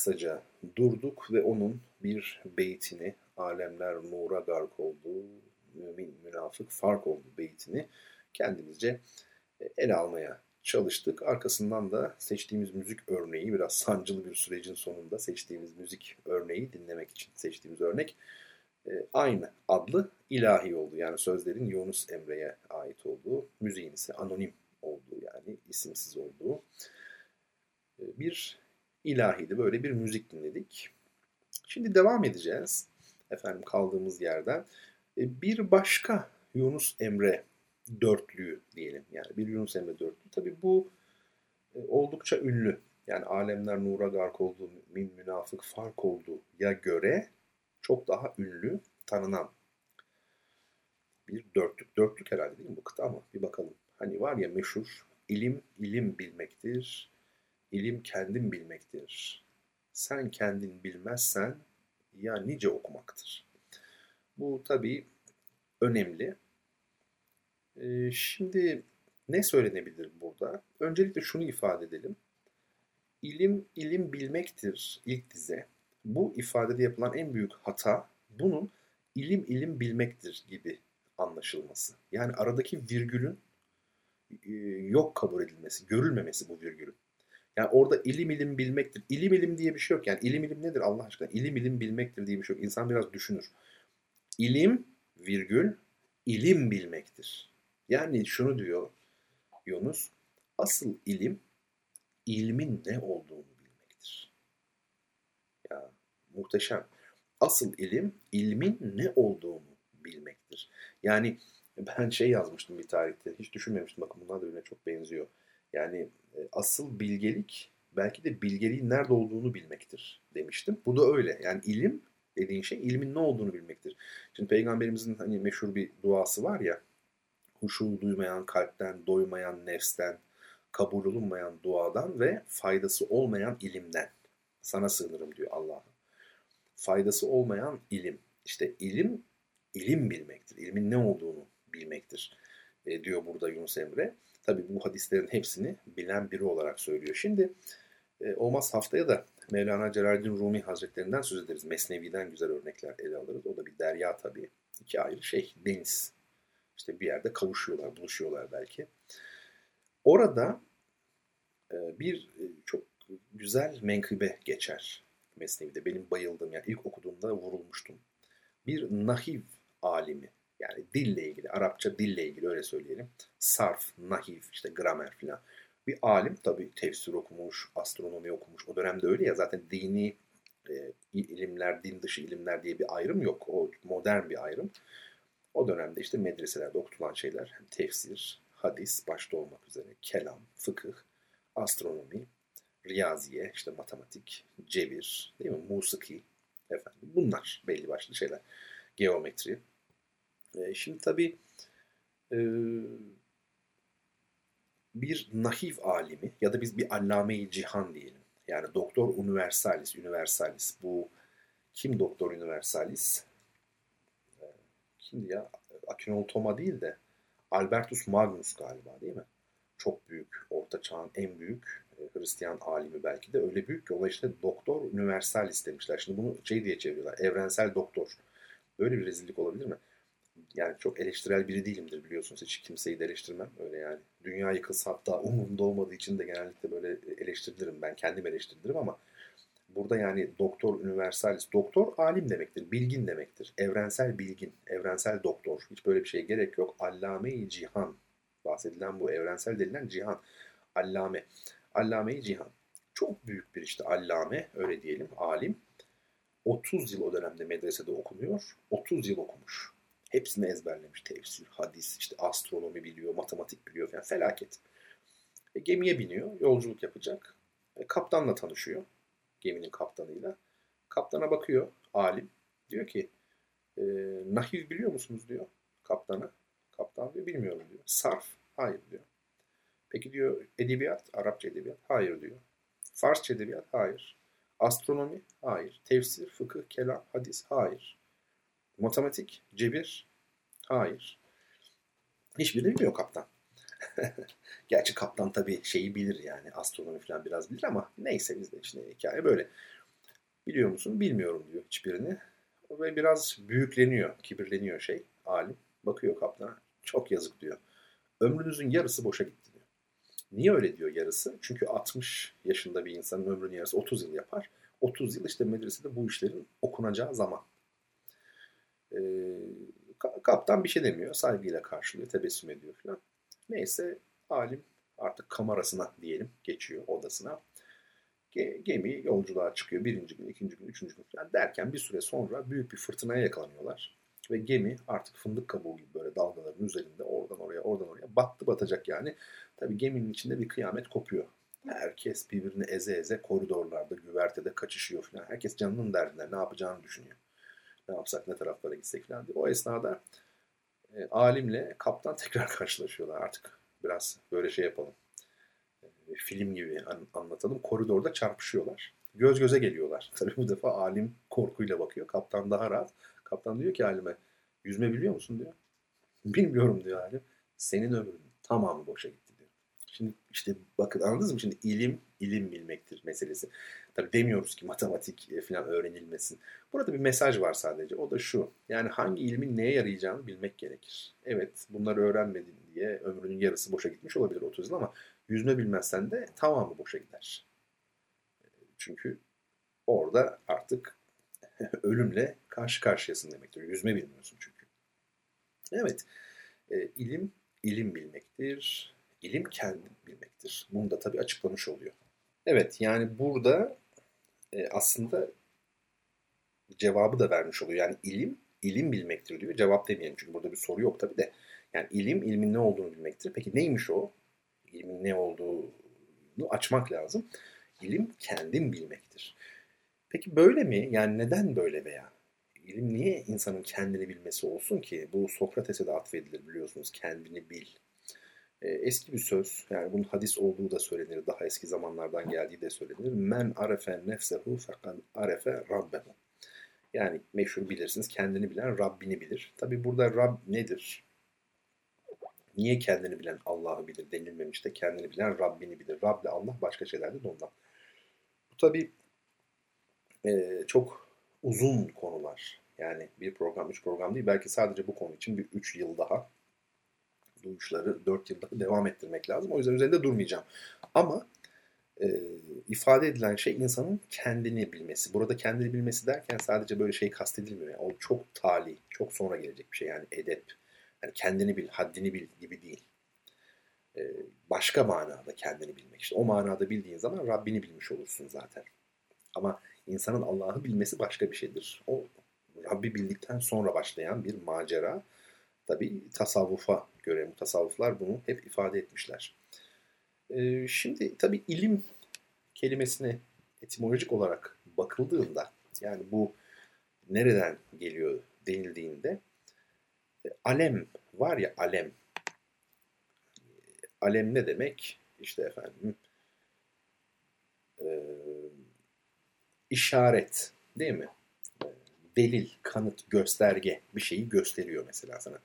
Kısaca durduk ve onun bir beytini alemler nura gark oldu, mümin münafık fark oldu beytini kendimizce e, ele almaya çalıştık. Arkasından da seçtiğimiz müzik örneği biraz sancılı bir sürecin sonunda seçtiğimiz müzik örneği dinlemek için seçtiğimiz örnek e, aynı adlı ilahi oldu. Yani sözlerin Yunus Emre'ye ait olduğu, müziğin ise anonim olduğu yani isimsiz olduğu e, bir ilahiydi. Böyle bir müzik dinledik. Şimdi devam edeceğiz. Efendim kaldığımız yerden. E, bir başka Yunus Emre dörtlüğü diyelim. Yani bir Yunus Emre dörtlüğü. Tabii bu e, oldukça ünlü. Yani alemler nura gark oldu, min münafık fark oldu ya göre çok daha ünlü, tanınan bir dörtlük. Dörtlük herhalde değil mi bu kıta ama bir bakalım. Hani var ya meşhur ilim ilim bilmektir, ilim kendin bilmektir. Sen kendin bilmezsen ya nice okumaktır. Bu tabii önemli. Ee, şimdi ne söylenebilir burada? Öncelikle şunu ifade edelim. İlim ilim bilmektir ilk dize. Bu ifadede yapılan en büyük hata bunun ilim ilim bilmektir gibi anlaşılması. Yani aradaki virgülün e, yok kabul edilmesi, görülmemesi bu virgülün. Yani orada ilim ilim bilmektir. İlim ilim diye bir şey yok. Yani ilim ilim nedir Allah aşkına? İlim ilim bilmektir diye bir şey yok. İnsan biraz düşünür. İlim virgül ilim bilmektir. Yani şunu diyor Yunus. Asıl ilim ilmin ne olduğunu bilmektir. Ya muhteşem. Asıl ilim ilmin ne olduğunu bilmektir. Yani ben şey yazmıştım bir tarihte. Hiç düşünmemiştim. Bakın bunlar da birbirine çok benziyor. Yani e, asıl bilgelik belki de bilgeliğin nerede olduğunu bilmektir demiştim. Bu da öyle. Yani ilim dediğin şey ilmin ne olduğunu bilmektir. Şimdi peygamberimizin hani meşhur bir duası var ya huşu duymayan kalpten, doymayan nefsten, kabul olunmayan duadan ve faydası olmayan ilimden sana sığınırım diyor Allah. Faydası olmayan ilim. İşte ilim, ilim bilmektir. İlmin ne olduğunu bilmektir e, diyor burada Yunus Emre. Tabi bu hadislerin hepsini bilen biri olarak söylüyor. Şimdi e, olmaz haftaya da Mevlana Celaleddin Rumi Hazretlerinden söz ederiz. Mesnevi'den güzel örnekler ele alırız. O da bir derya tabii. İki ayrı şey, deniz. İşte bir yerde kavuşuyorlar, buluşuyorlar belki. Orada e, bir e, çok güzel menkıbe geçer Mesnevi'de. Benim bayıldığım yani ilk okuduğumda vurulmuştum. Bir nahiv alimi yani dille ilgili, Arapça dille ilgili öyle söyleyelim. Sarf, nahiv, işte gramer filan. Bir alim tabii tefsir okumuş, astronomi okumuş. O dönemde öyle ya zaten dini e, ilimler, din dışı ilimler diye bir ayrım yok. O modern bir ayrım. O dönemde işte medreselerde okutulan şeyler tefsir, hadis başta olmak üzere, kelam, fıkıh, astronomi, riyaziye, işte matematik, cebir, değil mi? Musiki, efendim. Bunlar belli başlı şeyler. Geometri. E, şimdi tabii e, bir nahiv alimi ya da biz bir allame-i cihan diyelim. Yani doktor universalis, universalis. Bu kim doktor universalis? E, kimdi ya? Akinol Toma değil de Albertus Magnus galiba değil mi? Çok büyük, orta çağın en büyük Hristiyan alimi belki de öyle büyük ki ona işte doktor universalis demişler. Şimdi bunu şey diye çeviriyorlar, evrensel doktor. Böyle bir rezillik olabilir mi? Yani çok eleştirel biri değilimdir biliyorsunuz. Hiç kimseyi de eleştirmem. Öyle yani. Dünya yıkılsa hatta umurumda olmadığı için de genellikle böyle eleştirdirim. Ben kendim eleştiririm ama burada yani doktor universalis, doktor alim demektir, bilgin demektir. Evrensel bilgin, evrensel doktor. Hiç böyle bir şeye gerek yok. Allame-i cihan. Bahsedilen bu evrensel denilen cihan. Allame. Allame-i cihan. Çok büyük bir işte allame, öyle diyelim, alim. 30 yıl o dönemde medresede okunuyor. 30 yıl okumuş. Hepsini ezberlemiş. Tefsir, hadis, işte astronomi biliyor, matematik biliyor falan. Felaket. E, gemiye biniyor, yolculuk yapacak. E, kaptanla tanışıyor. Geminin kaptanıyla. Kaptana bakıyor, alim. Diyor ki, e, nahiv biliyor musunuz diyor kaptana. Kaptan diyor, bilmiyorum diyor. Sarf, hayır diyor. Peki diyor, edebiyat, Arapça edebiyat, hayır diyor. Farsça edebiyat, hayır. Astronomi, hayır. Tefsir, fıkıh, kelam, hadis, hayır. Matematik, cebir, hayır. Hiçbirini bilmiyor kaptan. Gerçi kaptan tabii şeyi bilir yani astronomi falan biraz bilir ama neyse bizde işte hikaye böyle. Biliyor musun? Bilmiyorum diyor hiçbirini. ve biraz büyükleniyor, kibirleniyor şey alim. Bakıyor kaptana çok yazık diyor. Ömrünüzün yarısı boşa gitti diyor. Niye öyle diyor yarısı? Çünkü 60 yaşında bir insanın ömrünün yarısı 30 yıl yapar. 30 yıl işte medresede bu işlerin okunacağı zaman. Ee, kaptan bir şey demiyor. Saygıyla karşılıyor, tebessüm ediyor falan. Neyse alim artık kamerasına diyelim geçiyor odasına. Gemi yolculuğa çıkıyor. Birinci gün, ikinci gün, üçüncü gün falan derken bir süre sonra büyük bir fırtınaya yakalanıyorlar. Ve gemi artık fındık kabuğu gibi böyle dalgaların üzerinde oradan oraya oradan oraya battı batacak yani. Tabii geminin içinde bir kıyamet kopuyor. Herkes birbirini eze eze koridorlarda, güvertede kaçışıyor falan. Herkes canının derdinde ne yapacağını düşünüyor. Ne yapsak, ne taraflara gitsek falan diye. O esnada e, alimle kaptan tekrar karşılaşıyorlar. Artık biraz böyle şey yapalım. E, film gibi an, anlatalım. Koridorda çarpışıyorlar. Göz göze geliyorlar. Tabii bu defa alim korkuyla bakıyor. Kaptan daha rahat. Kaptan diyor ki halime yüzme biliyor musun diyor. Bilmiyorum diyor halim. Senin ömrün tamamı boşa gitti. Şimdi işte bakın anladınız mı? Şimdi ilim ilim bilmektir meselesi. Tabii demiyoruz ki matematik e, falan öğrenilmesin. Burada bir mesaj var sadece. O da şu. Yani hangi ilmin neye yarayacağını bilmek gerekir. Evet bunları öğrenmedin diye ömrünün yarısı boşa gitmiş olabilir 30 yıl ama yüzme bilmezsen de tamamı boşa gider. Çünkü orada artık ölümle karşı karşıyasın demektir. Yüzme bilmiyorsun çünkü. Evet, e, ilim ilim bilmektir. İlim kendi bilmektir. Bunu da tabii açıklamış oluyor. Evet, yani burada e, aslında cevabı da vermiş oluyor. Yani ilim ilim bilmektir diyor. Cevap demeyelim çünkü burada bir soru yok tabii de. Yani ilim ilmin ne olduğunu bilmektir. Peki neymiş o? İlmin ne olduğunu açmak lazım. İlim kendin bilmektir. Peki böyle mi? Yani neden böyle veya? İlim niye insanın kendini bilmesi olsun ki? Bu Sokrates'e de atfedilir biliyorsunuz. Kendini bil. Ee, eski bir söz. Yani bunun hadis olduğu da söylenir. Daha eski zamanlardan geldiği de söylenir. Men arefe nefsehu fakat arefe rabbehu. Yani meşhur bilirsiniz. Kendini bilen Rabbini bilir. Tabi burada Rab nedir? Niye kendini bilen Allah'ı bilir denilmemiş de kendini bilen Rabbini bilir. Rab ile Allah başka şeylerdir ondan. Bu tabi e, çok uzun konular. Yani bir program, üç program değil. Belki sadece bu konu için bir üç yıl daha duyuşları dört yıl daha devam ettirmek lazım. O yüzden üzerinde durmayacağım. Ama e, ifade edilen şey insanın kendini bilmesi. Burada kendini bilmesi derken sadece böyle şey kastedilmiyor. Yani o çok tali, çok sonra gelecek bir şey. Yani edep, yani kendini bil, haddini bil gibi değil. E, başka manada kendini bilmek. İşte o manada bildiğin zaman Rabbini bilmiş olursun zaten. Ama insanın Allah'ı bilmesi başka bir şeydir. O Rabbi bildikten sonra başlayan bir macera. Tabi tasavvufa göre tasavvuflar bunu hep ifade etmişler. Ee, şimdi tabi ilim kelimesine etimolojik olarak bakıldığında yani bu nereden geliyor denildiğinde e, alem var ya alem. Alem ne demek? İşte efendim e, işaret değil mi? Delil, kanıt, gösterge bir şeyi gösteriyor mesela sana.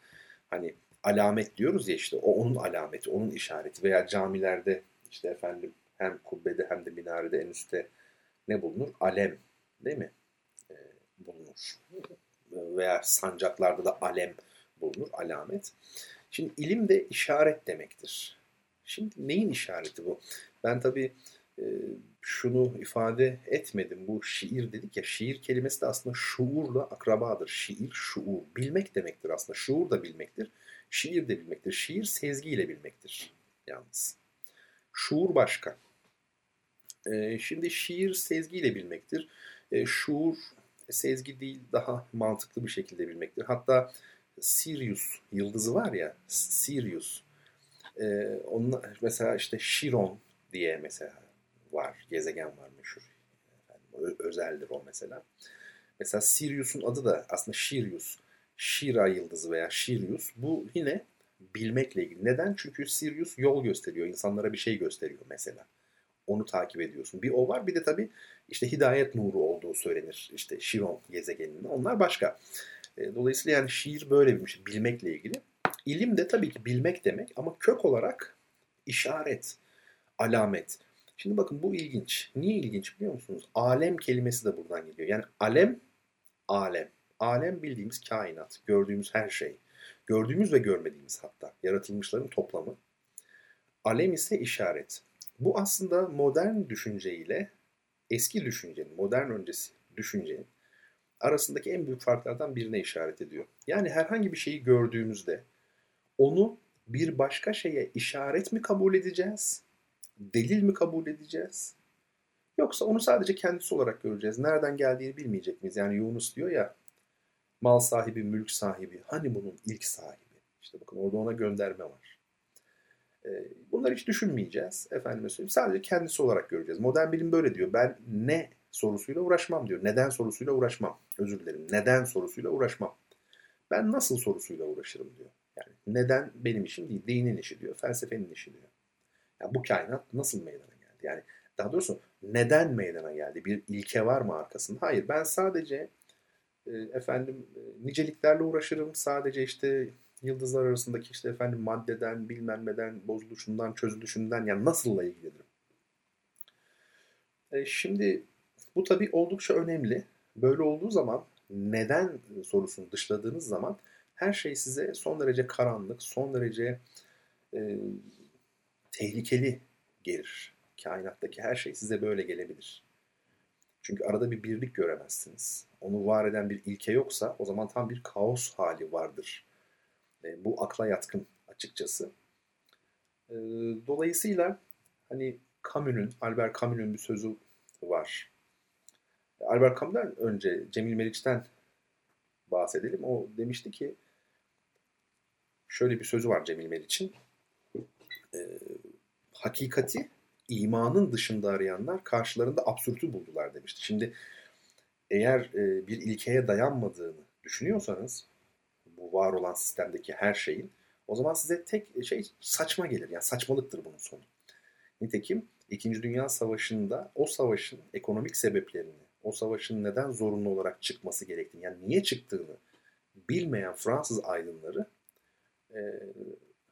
Hani alamet diyoruz ya işte o onun alameti, onun işareti veya camilerde işte efendim hem kubbede hem de minarede en üstte ne bulunur? Alem değil mi? E, bulunur. Veya sancaklarda da alem bulunur, alamet. Şimdi ilim de işaret demektir. Şimdi neyin işareti bu? Ben tabii e, şunu ifade etmedim. Bu şiir dedik ya şiir kelimesi de aslında şuurla akrabadır. Şiir, şuur. Bilmek demektir aslında. Şuur da bilmektir. Şiir de bilmektir. Şiir sezgiyle bilmektir yalnız. Şuur başka. Ee, şimdi şiir sezgiyle bilmektir. Ee, şuur sezgi değil daha mantıklı bir şekilde bilmektir. Hatta Sirius yıldızı var ya Sirius. Ee, onun mesela işte Chiron diye mesela var, gezegen var meşhur. Yani özeldir o mesela. Mesela Sirius'un adı da aslında Sirius. Shira yıldızı veya Sirius. Bu yine bilmekle ilgili. Neden? Çünkü Sirius yol gösteriyor. insanlara bir şey gösteriyor mesela. Onu takip ediyorsun. Bir o var bir de tabii işte hidayet nuru olduğu söylenir. İşte Şiron gezegeninde. Onlar başka. E, dolayısıyla yani şiir böyle bir şey. Bilmekle ilgili. İlim de tabii ki bilmek demek ama kök olarak işaret, alamet. Şimdi bakın bu ilginç. Niye ilginç biliyor musunuz? Alem kelimesi de buradan geliyor. Yani alem, alem. Alem bildiğimiz kainat, gördüğümüz her şey. Gördüğümüz ve görmediğimiz hatta. Yaratılmışların toplamı. Alem ise işaret. Bu aslında modern düşünceyle eski düşüncenin, modern öncesi düşüncenin arasındaki en büyük farklardan birine işaret ediyor. Yani herhangi bir şeyi gördüğümüzde onu bir başka şeye işaret mi kabul edeceğiz? Delil mi kabul edeceğiz? Yoksa onu sadece kendisi olarak göreceğiz. Nereden geldiğini bilmeyecek miyiz? Yani Yunus diyor ya mal sahibi, mülk sahibi. Hani bunun ilk sahibi? İşte bakın orada ona gönderme var. Ee, bunları hiç düşünmeyeceğiz. Efendime söyleyeyim. Sadece kendisi olarak göreceğiz. Modern bilim böyle diyor. Ben ne sorusuyla uğraşmam diyor. Neden sorusuyla uğraşmam. Özür dilerim. Neden sorusuyla uğraşmam. Ben nasıl sorusuyla uğraşırım diyor. Yani neden benim işim değil, dinin işi diyor, felsefenin işi diyor. Yani bu kainat nasıl meydana geldi? Yani daha doğrusu neden meydana geldi? Bir ilke var mı arkasında? Hayır, ben sadece e, efendim e, niceliklerle uğraşırım. Sadece işte yıldızlar arasındaki işte efendim maddeden, bilmem neden, bozuluşundan, çözülüşünden yani nasılla ilgilenirim. E, şimdi bu tabii oldukça önemli. Böyle olduğu zaman neden sorusunu dışladığınız zaman her şey size son derece karanlık, son derece e, tehlikeli gelir. Kainattaki her şey size böyle gelebilir. Çünkü arada bir birlik göremezsiniz. Onu var eden bir ilke yoksa o zaman tam bir kaos hali vardır. E, bu akla yatkın açıkçası. E, dolayısıyla hani Camus'un, Albert Camus'un bir sözü var. Albert Camus'dan önce Cemil Meriç'ten bahsedelim. O demişti ki şöyle bir sözü var Cemil Meriç'in. E, hakikati imanın dışında arayanlar karşılarında absürtü buldular demişti. Şimdi eğer e, bir ilkeye dayanmadığını düşünüyorsanız bu var olan sistemdeki her şeyin o zaman size tek şey saçma gelir. Yani saçmalıktır bunun sonu. Nitekim İkinci Dünya Savaşı'nda o savaşın ekonomik sebeplerini, o savaşın neden zorunlu olarak çıkması gerektiğini, yani niye çıktığını bilmeyen Fransız aydınları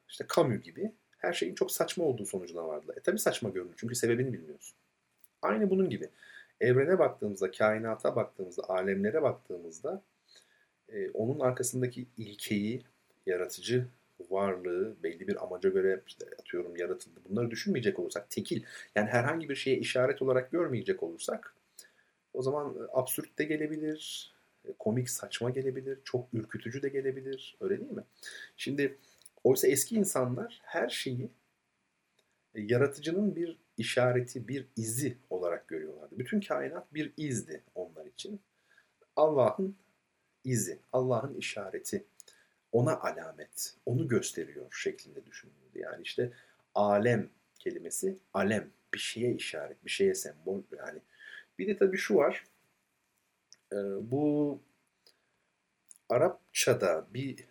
işte Camus gibi her şeyin çok saçma olduğu sonucuna vardılar. E tabi saçma görünür çünkü sebebini bilmiyorsun. Aynı bunun gibi. Evrene baktığımızda, kainata baktığımızda, alemlere baktığımızda e, onun arkasındaki ilkeyi, yaratıcı varlığı belli bir amaca göre işte atıyorum yaratıldı. Bunları düşünmeyecek olursak tekil yani herhangi bir şeye işaret olarak görmeyecek olursak o zaman absürt de gelebilir, komik saçma gelebilir, çok ürkütücü de gelebilir. Öyle değil mi? Şimdi oysa eski insanlar her şeyi e, yaratıcının bir işareti, bir izi olarak görüyorlardı. Bütün kainat bir izdi onlar için. Allah'ın izi, Allah'ın işareti, ona alamet, onu gösteriyor şeklinde düşünüyordu. Yani işte alem kelimesi alem, bir şeye işaret, bir şeye sembol yani. Bir de tabii şu var, e, bu Arapçada bir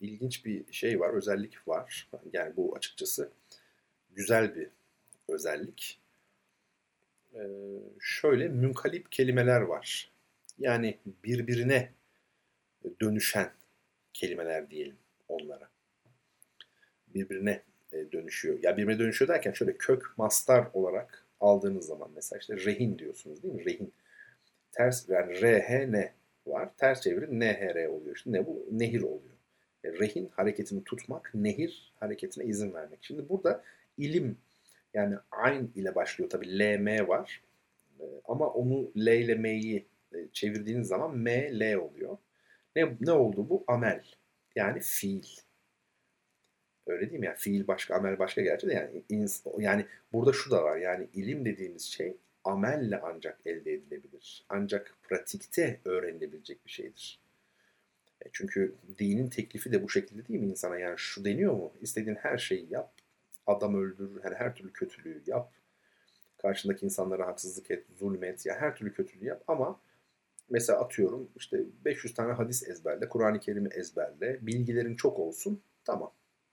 ilginç bir şey var, özellik var. Yani bu açıkçası güzel bir özellik. Ee, şöyle münkalip kelimeler var. Yani birbirine dönüşen kelimeler diyelim onlara. Birbirine e, dönüşüyor. Ya birbirine dönüşüyor derken şöyle kök mastar olarak aldığınız zaman mesela işte rehin diyorsunuz değil mi? Rehin. Ters yani RHN var. Ters çeviri NHR oluyor. İşte ne bu? Nehir oluyor. Rehin hareketini tutmak, nehir hareketine izin vermek. Şimdi burada ilim yani ayn ile başlıyor tabi LM var. E, ama onu L ile M'yi e, çevirdiğiniz zaman M, L oluyor. Ne, ne oldu bu? Amel. Yani fiil. Öyle değil mi? Yani fiil başka, amel başka gerçi de yani, ins, yani burada şu da var. Yani ilim dediğimiz şey amelle ancak elde edilebilir. Ancak pratikte öğrenilebilecek bir şeydir. E, çünkü dinin teklifi de bu şekilde değil mi insana? Yani şu deniyor mu? İstediğin her şeyi yap. Adam öldür. Yani her türlü kötülüğü yap. Karşındaki insanlara haksızlık et, zulmet. Ya yani her türlü kötülüğü yap ama mesela atıyorum işte 500 tane hadis ezberle, Kur'an-ı Kerim'i ezberle, bilgilerin çok olsun. Tamam.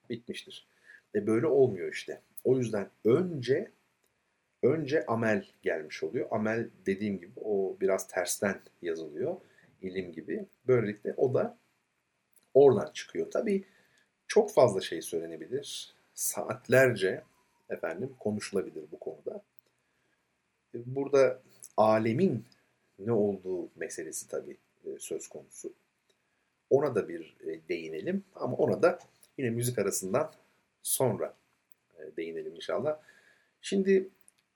Bitmiştir. Ve böyle olmuyor işte. O yüzden önce önce amel gelmiş oluyor. Amel dediğim gibi o biraz tersten yazılıyor ilim gibi. Böylelikle o da oradan çıkıyor. Tabii çok fazla şey söylenebilir. Saatlerce efendim konuşulabilir bu konuda. Burada alemin ne olduğu meselesi tabii e, söz konusu. Ona da bir e, değinelim ama ona da yine müzik arasından sonra e, değinelim inşallah. Şimdi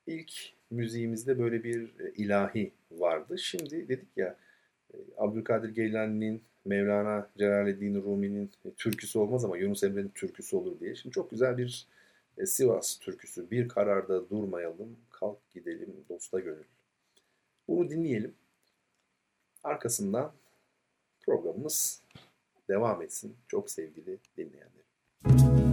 ilk müziğimizde böyle bir ilahi vardı. Şimdi dedik ya Abdülkadir Geylani'nin, Mevlana Celaleddin Rumi'nin türküsü olmaz ama Yunus Emre'nin türküsü olur diye. Şimdi çok güzel bir Sivas türküsü. Bir kararda durmayalım, kalk gidelim dosta gönül. Bunu dinleyelim. Arkasından programımız devam etsin. Çok sevgili dinleyenler.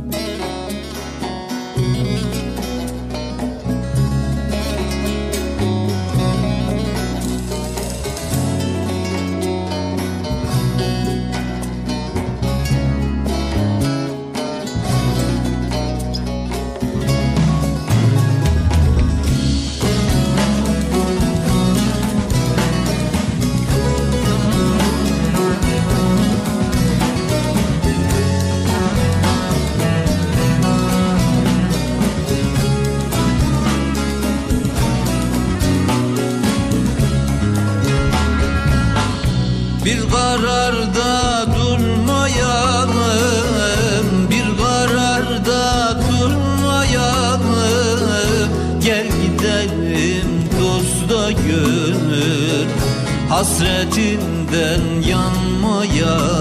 Hasretinden yanmayalım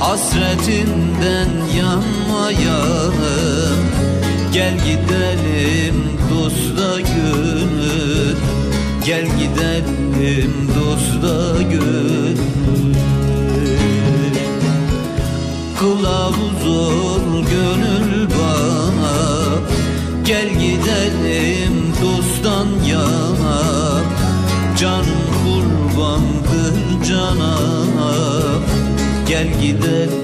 Hasretinden yanmayalım. Gel gidelim dosta gönül Gel gidelim dosta gönül Kılavuz ol gönül bana Gel gidelim Gel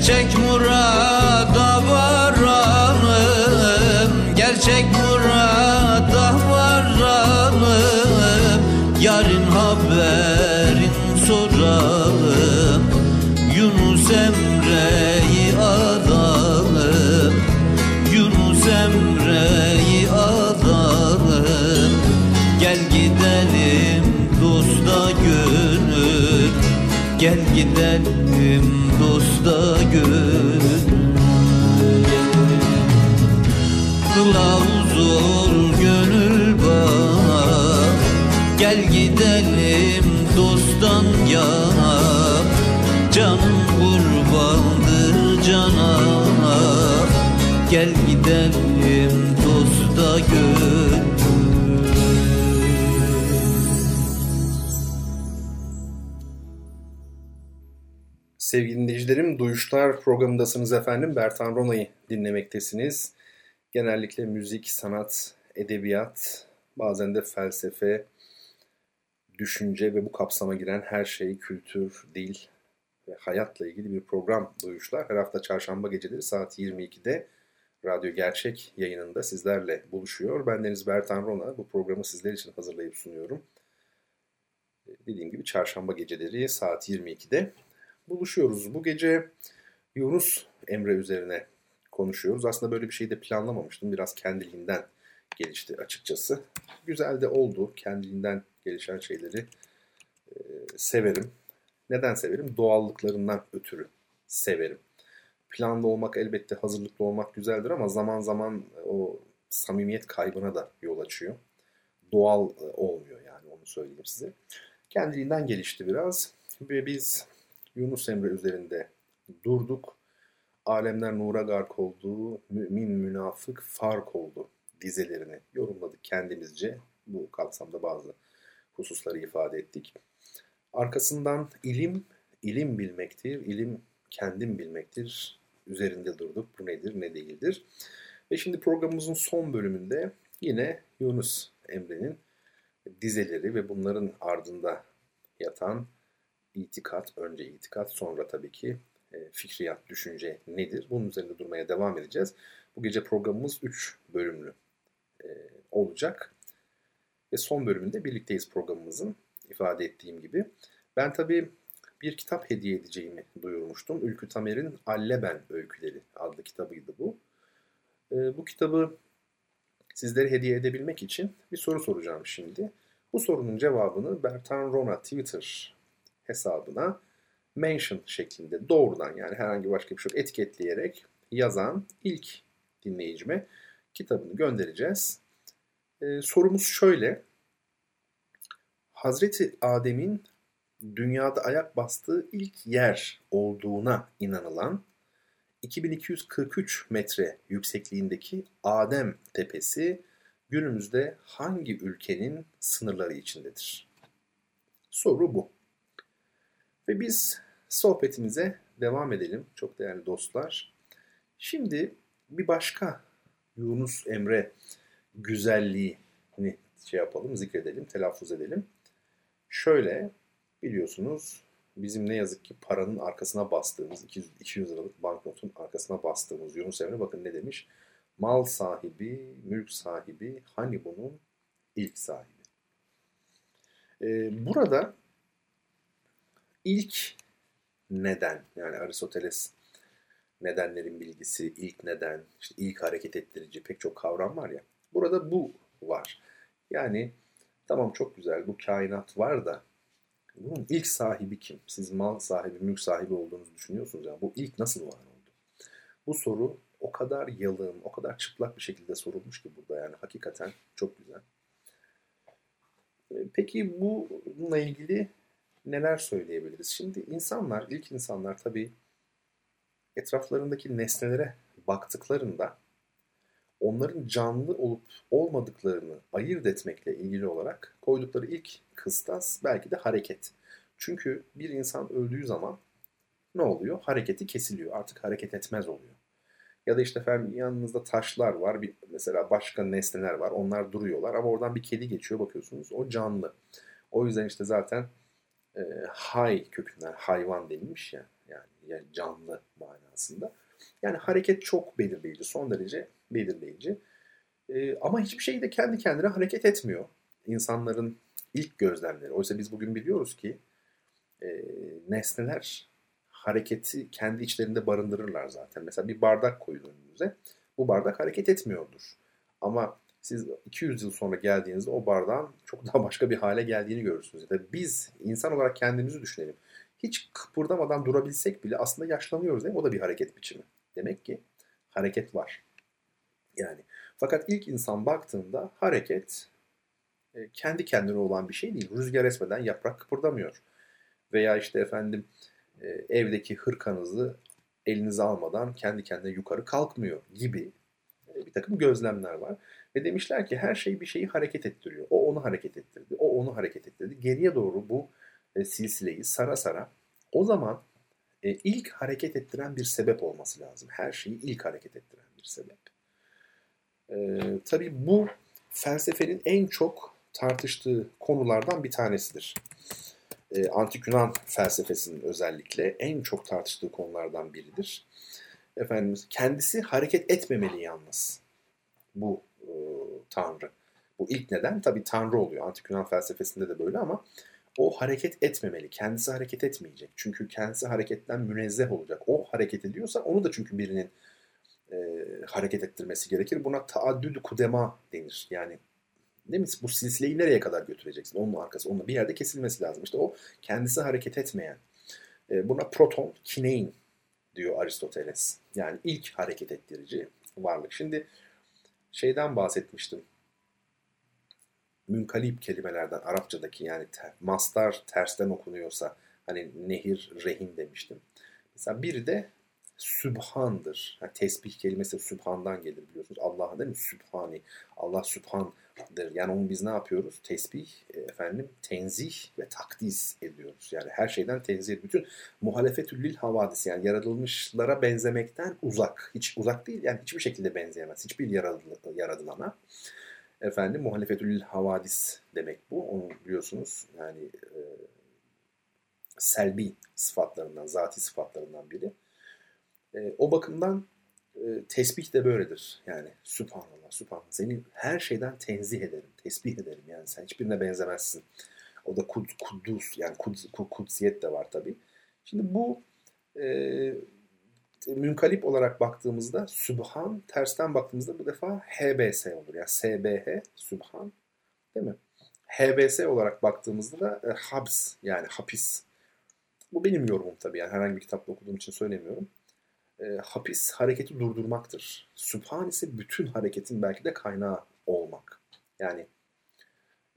Gerçek murada varanım. Gerçek murada varanım. Yarın haberin soralım. Yunus Emre'yi alalım. Yunus Emre'yi alalım. Gel gidelim dosta gönül Gel gidelim Gel gidelim dosta gönül Sevgili dinleyicilerim, Duyuşlar programındasınız efendim. Bertan Rona'yı dinlemektesiniz. Genellikle müzik, sanat, edebiyat, bazen de felsefe, düşünce ve bu kapsama giren her şey, kültür, dil ve hayatla ilgili bir program Duyuşlar. Her hafta çarşamba geceleri saat 22'de Radyo Gerçek yayınında sizlerle buluşuyor. Ben Deniz Bertan Rona. Bu programı sizler için hazırlayıp sunuyorum. Dediğim gibi çarşamba geceleri saat 22'de buluşuyoruz. Bu gece Yunus Emre üzerine konuşuyoruz. Aslında böyle bir şeyi de planlamamıştım. Biraz kendiliğinden gelişti açıkçası. Güzel de oldu. Kendiliğinden gelişen şeyleri e, severim. Neden severim? Doğallıklarından ötürü severim. Planlı olmak elbette hazırlıklı olmak güzeldir ama zaman zaman o samimiyet kaybına da yol açıyor. Doğal e, olmuyor yani onu söyleyeyim size. Kendiliğinden gelişti biraz ve biz Yunus Emre üzerinde durduk. Alemler nura gark oldu, mümin münafık fark oldu dizelerini yorumladık kendimizce. Bu kapsamda bazı hususları ifade ettik. Arkasından ilim, ilim bilmektir, ilim kendim bilmektir. Üzerinde durduk. Bu nedir, ne değildir. Ve şimdi programımızın son bölümünde yine Yunus Emre'nin dizeleri ve bunların ardında yatan itikat, önce itikat sonra tabii ki e, fikriyat, düşünce nedir? Bunun üzerinde durmaya devam edeceğiz. Bu gece programımız 3 bölümlü e, olacak. Ve son bölümünde birlikteyiz programımızın ifade ettiğim gibi. Ben tabii bir kitap hediye edeceğimi duyurmuştum. Ülkü Tamer'in Alleben Öyküleri adlı kitabıydı bu. E, bu kitabı sizlere hediye edebilmek için bir soru soracağım şimdi. Bu sorunun cevabını Bertan Rona Twitter hesabına mention şeklinde doğrudan yani herhangi başka bir şey etiketleyerek yazan ilk dinleyicime kitabını göndereceğiz. Ee, sorumuz şöyle. Hazreti Adem'in dünyada ayak bastığı ilk yer olduğuna inanılan 2243 metre yüksekliğindeki Adem Tepesi günümüzde hangi ülkenin sınırları içindedir? Soru bu. Ve biz sohbetimize devam edelim çok değerli dostlar. Şimdi bir başka Yunus Emre güzelliğini şey yapalım, zikredelim, telaffuz edelim. Şöyle biliyorsunuz bizim ne yazık ki paranın arkasına bastığımız 200, 200 liralık banknotun arkasına bastığımız Yunus Emre bakın ne demiş? Mal sahibi, mülk sahibi, hani bunun ilk sahibi. Ee, burada ilk neden yani Aristoteles nedenlerin bilgisi, ilk neden, işte ilk hareket ettirici pek çok kavram var ya. Burada bu var. Yani tamam çok güzel bu kainat var da bunun ilk sahibi kim? Siz mal sahibi, mülk sahibi olduğunuzu düşünüyorsunuz. Yani bu ilk nasıl var oldu? Bu soru o kadar yalın, o kadar çıplak bir şekilde sorulmuş ki burada yani hakikaten çok güzel. Peki bununla ilgili neler söyleyebiliriz? Şimdi insanlar, ilk insanlar tabii etraflarındaki nesnelere baktıklarında onların canlı olup olmadıklarını ayırt etmekle ilgili olarak koydukları ilk kıstas belki de hareket. Çünkü bir insan öldüğü zaman ne oluyor? Hareketi kesiliyor. Artık hareket etmez oluyor. Ya da işte efendim yanınızda taşlar var. Bir, mesela başka nesneler var. Onlar duruyorlar ama oradan bir kedi geçiyor bakıyorsunuz. O canlı. O yüzden işte zaten e, hay kökünden hayvan denilmiş ya yani, yani canlı manasında. Yani hareket çok belirleyici, son derece belirleyici. E, ama hiçbir şey de kendi kendine hareket etmiyor. İnsanların ilk gözlemleri. Oysa biz bugün biliyoruz ki e, nesneler hareketi kendi içlerinde barındırırlar zaten. Mesela bir bardak koyun önünüze. Bu bardak hareket etmiyordur. Ama siz 200 yıl sonra geldiğinizde o bardağın çok daha başka bir hale geldiğini görürsünüz. Ya biz insan olarak kendimizi düşünelim. Hiç kıpırdamadan durabilsek bile aslında yaşlanıyoruz değil mi? O da bir hareket biçimi. Demek ki hareket var. Yani fakat ilk insan baktığında hareket e, kendi kendine olan bir şey değil. Rüzgar esmeden yaprak kıpırdamıyor. Veya işte efendim e, evdeki hırkanızı elinize almadan kendi kendine yukarı kalkmıyor gibi e, bir takım gözlemler var. Ve demişler ki her şey bir şeyi hareket ettiriyor. O onu hareket ettirdi, o onu hareket ettirdi. Geriye doğru bu silsileyi sara sara o zaman ilk hareket ettiren bir sebep olması lazım. Her şeyi ilk hareket ettiren bir sebep. E, tabii bu felsefenin en çok tartıştığı konulardan bir tanesidir. E, Antik Yunan felsefesinin özellikle en çok tartıştığı konulardan biridir. Efendimiz kendisi hareket etmemeli yalnız bu e, tanrı. Bu ilk neden tabii tanrı oluyor. Antik Yunan felsefesinde de böyle ama o hareket etmemeli. Kendisi hareket etmeyecek. Çünkü kendisi hareketten münezzeh olacak. O hareket ediyorsa onu da çünkü birinin e, hareket ettirmesi gerekir. Buna taaddüdü kudema denir. Yani değil mi? Bu silsileyi nereye kadar götüreceksin? Onun arkası, onunla bir yerde kesilmesi lazım. İşte o kendisi hareket etmeyen. E, buna proton, kinein diyor Aristoteles. Yani ilk hareket ettirici varlık. Şimdi şeyden bahsetmiştim münkalip kelimelerden Arapçadaki yani ter, mastar tersten okunuyorsa hani nehir rehin demiştim. Mesela biri de Sübhan'dır. Yani tesbih kelimesi Sübhan'dan gelir biliyorsunuz. Allah değil mi? Sübhani. Allah Sübhan'dır. Yani onu biz ne yapıyoruz? Tesbih, e, efendim, tenzih ve takdis ediyoruz. Yani her şeyden tenzih. Bütün muhalefetül lil havadis yani yaratılmışlara benzemekten uzak. Hiç uzak değil yani hiçbir şekilde benzeyemez. Hiçbir yaratılana efendim muhalefetül havadis demek bu. Onu biliyorsunuz yani e, selbi sıfatlarından, zati sıfatlarından biri. E, o bakımdan e, tesbih de böyledir. Yani subhanallah, subhanallah. Seni her şeyden tenzih ederim, tesbih ederim. Yani sen hiçbirine benzemezsin. O da kud, kudus yani kud, kudsiyet de var tabii. Şimdi bu e, münkalip olarak baktığımızda Sübhan, tersten baktığımızda bu defa HBS olur. Yani SBH, Sübhan değil mi? HBS olarak baktığımızda da e, habs yani hapis. Bu benim yorumum tabii yani herhangi bir kitapta okuduğum için söylemiyorum. E, hapis hareketi durdurmaktır. Sübhan ise bütün hareketin belki de kaynağı olmak. Yani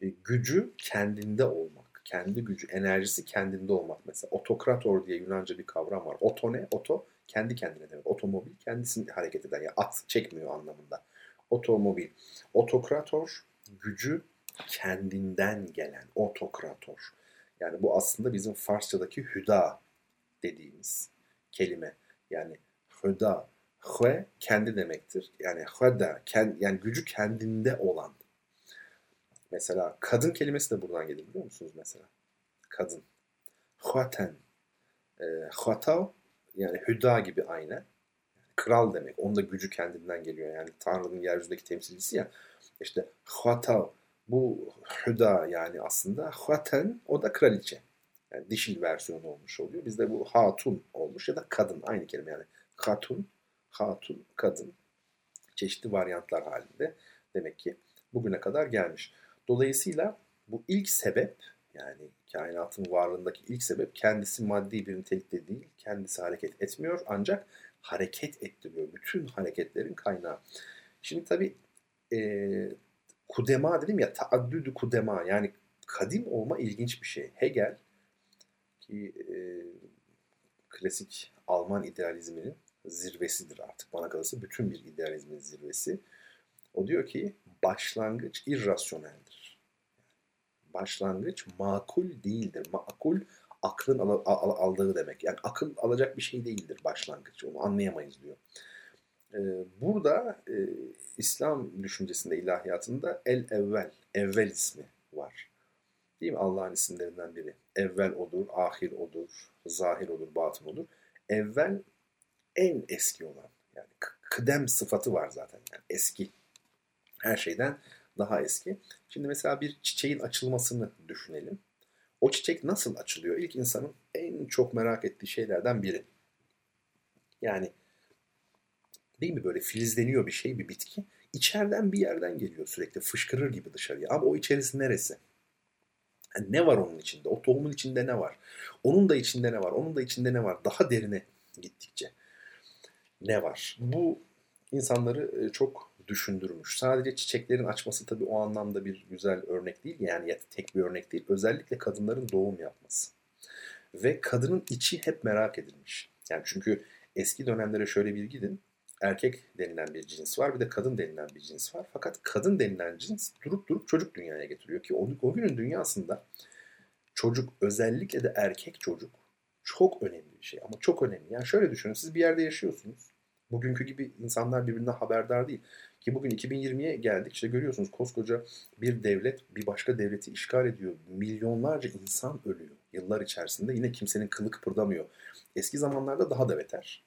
e, gücü kendinde olmak. Kendi gücü, enerjisi kendinde olmak. Mesela otokrator diye Yunanca bir kavram var. Oto ne? Oto kendi kendine demek. Otomobil kendisini hareket eder. Yani at çekmiyor anlamında. Otomobil. Otokrator gücü kendinden gelen otokrator. Yani bu aslında bizim Farsçadaki hüda dediğimiz kelime. Yani hüda, hve kendi demektir. Yani hüda, yani gücü kendinde olan. Mesela kadın kelimesi de buradan gelir biliyor musunuz mesela? Kadın. Hvaten. E, hvatav yani hüda gibi aynı. Kral demek. Onun da gücü kendinden geliyor. Yani Tanrı'nın yeryüzündeki temsilcisi ya. İşte hatav bu hüda yani aslında haten o da kraliçe. Yani dişil versiyonu olmuş oluyor. Bizde bu hatun olmuş ya da kadın aynı kelime yani. Hatun, hatun, kadın. Çeşitli varyantlar halinde demek ki bugüne kadar gelmiş. Dolayısıyla bu ilk sebep yani kainatın varlığındaki ilk sebep kendisi maddi bir nitelikte değil. Kendisi hareket etmiyor ancak hareket ettiriyor. Bütün hareketlerin kaynağı. Şimdi tabi e, kudema dedim ya taaddüdü kudema yani kadim olma ilginç bir şey. Hegel ki e, klasik Alman idealizminin zirvesidir artık bana kalırsa bütün bir idealizmin zirvesi. O diyor ki başlangıç irrasyoneldir başlangıç makul değildir. Makul aklın al- al- aldığı demek. Yani akıl alacak bir şey değildir başlangıç. Onu anlayamayız diyor. Ee, burada e, İslam düşüncesinde, ilahiyatında el evvel, evvel ismi var. Değil mi? Allah'ın isimlerinden biri. Evvel odur, ahir odur, zahir odur, batın odur. Evvel en eski olan. Yani kıdem sıfatı var zaten. Yani eski. Her şeyden daha eski. Şimdi mesela bir çiçeğin açılmasını düşünelim. O çiçek nasıl açılıyor? İlk insanın en çok merak ettiği şeylerden biri. Yani değil mi böyle filizleniyor bir şey, bir bitki. İçeriden bir yerden geliyor sürekli fışkırır gibi dışarıya. Ama o içerisi neresi? Yani ne var onun içinde? O tohumun içinde ne var? Onun da içinde ne var? Onun da içinde ne var? Daha derine gittikçe ne var? Bu insanları e, çok düşündürmüş. Sadece çiçeklerin açması tabii o anlamda bir güzel örnek değil. Yani tek bir örnek değil. Özellikle kadınların doğum yapması. Ve kadının içi hep merak edilmiş. Yani çünkü eski dönemlere şöyle bir gidin. Erkek denilen bir cins var bir de kadın denilen bir cins var. Fakat kadın denilen cins durup durup çocuk dünyaya getiriyor ki o, o günün dünyasında çocuk özellikle de erkek çocuk çok önemli bir şey ama çok önemli. Yani şöyle düşünün siz bir yerde yaşıyorsunuz. Bugünkü gibi insanlar birbirinden haberdar değil. Ki bugün 2020'ye geldik işte görüyorsunuz koskoca bir devlet bir başka devleti işgal ediyor. Milyonlarca insan ölüyor yıllar içerisinde. Yine kimsenin kılı kıpırdamıyor. Eski zamanlarda daha da beter.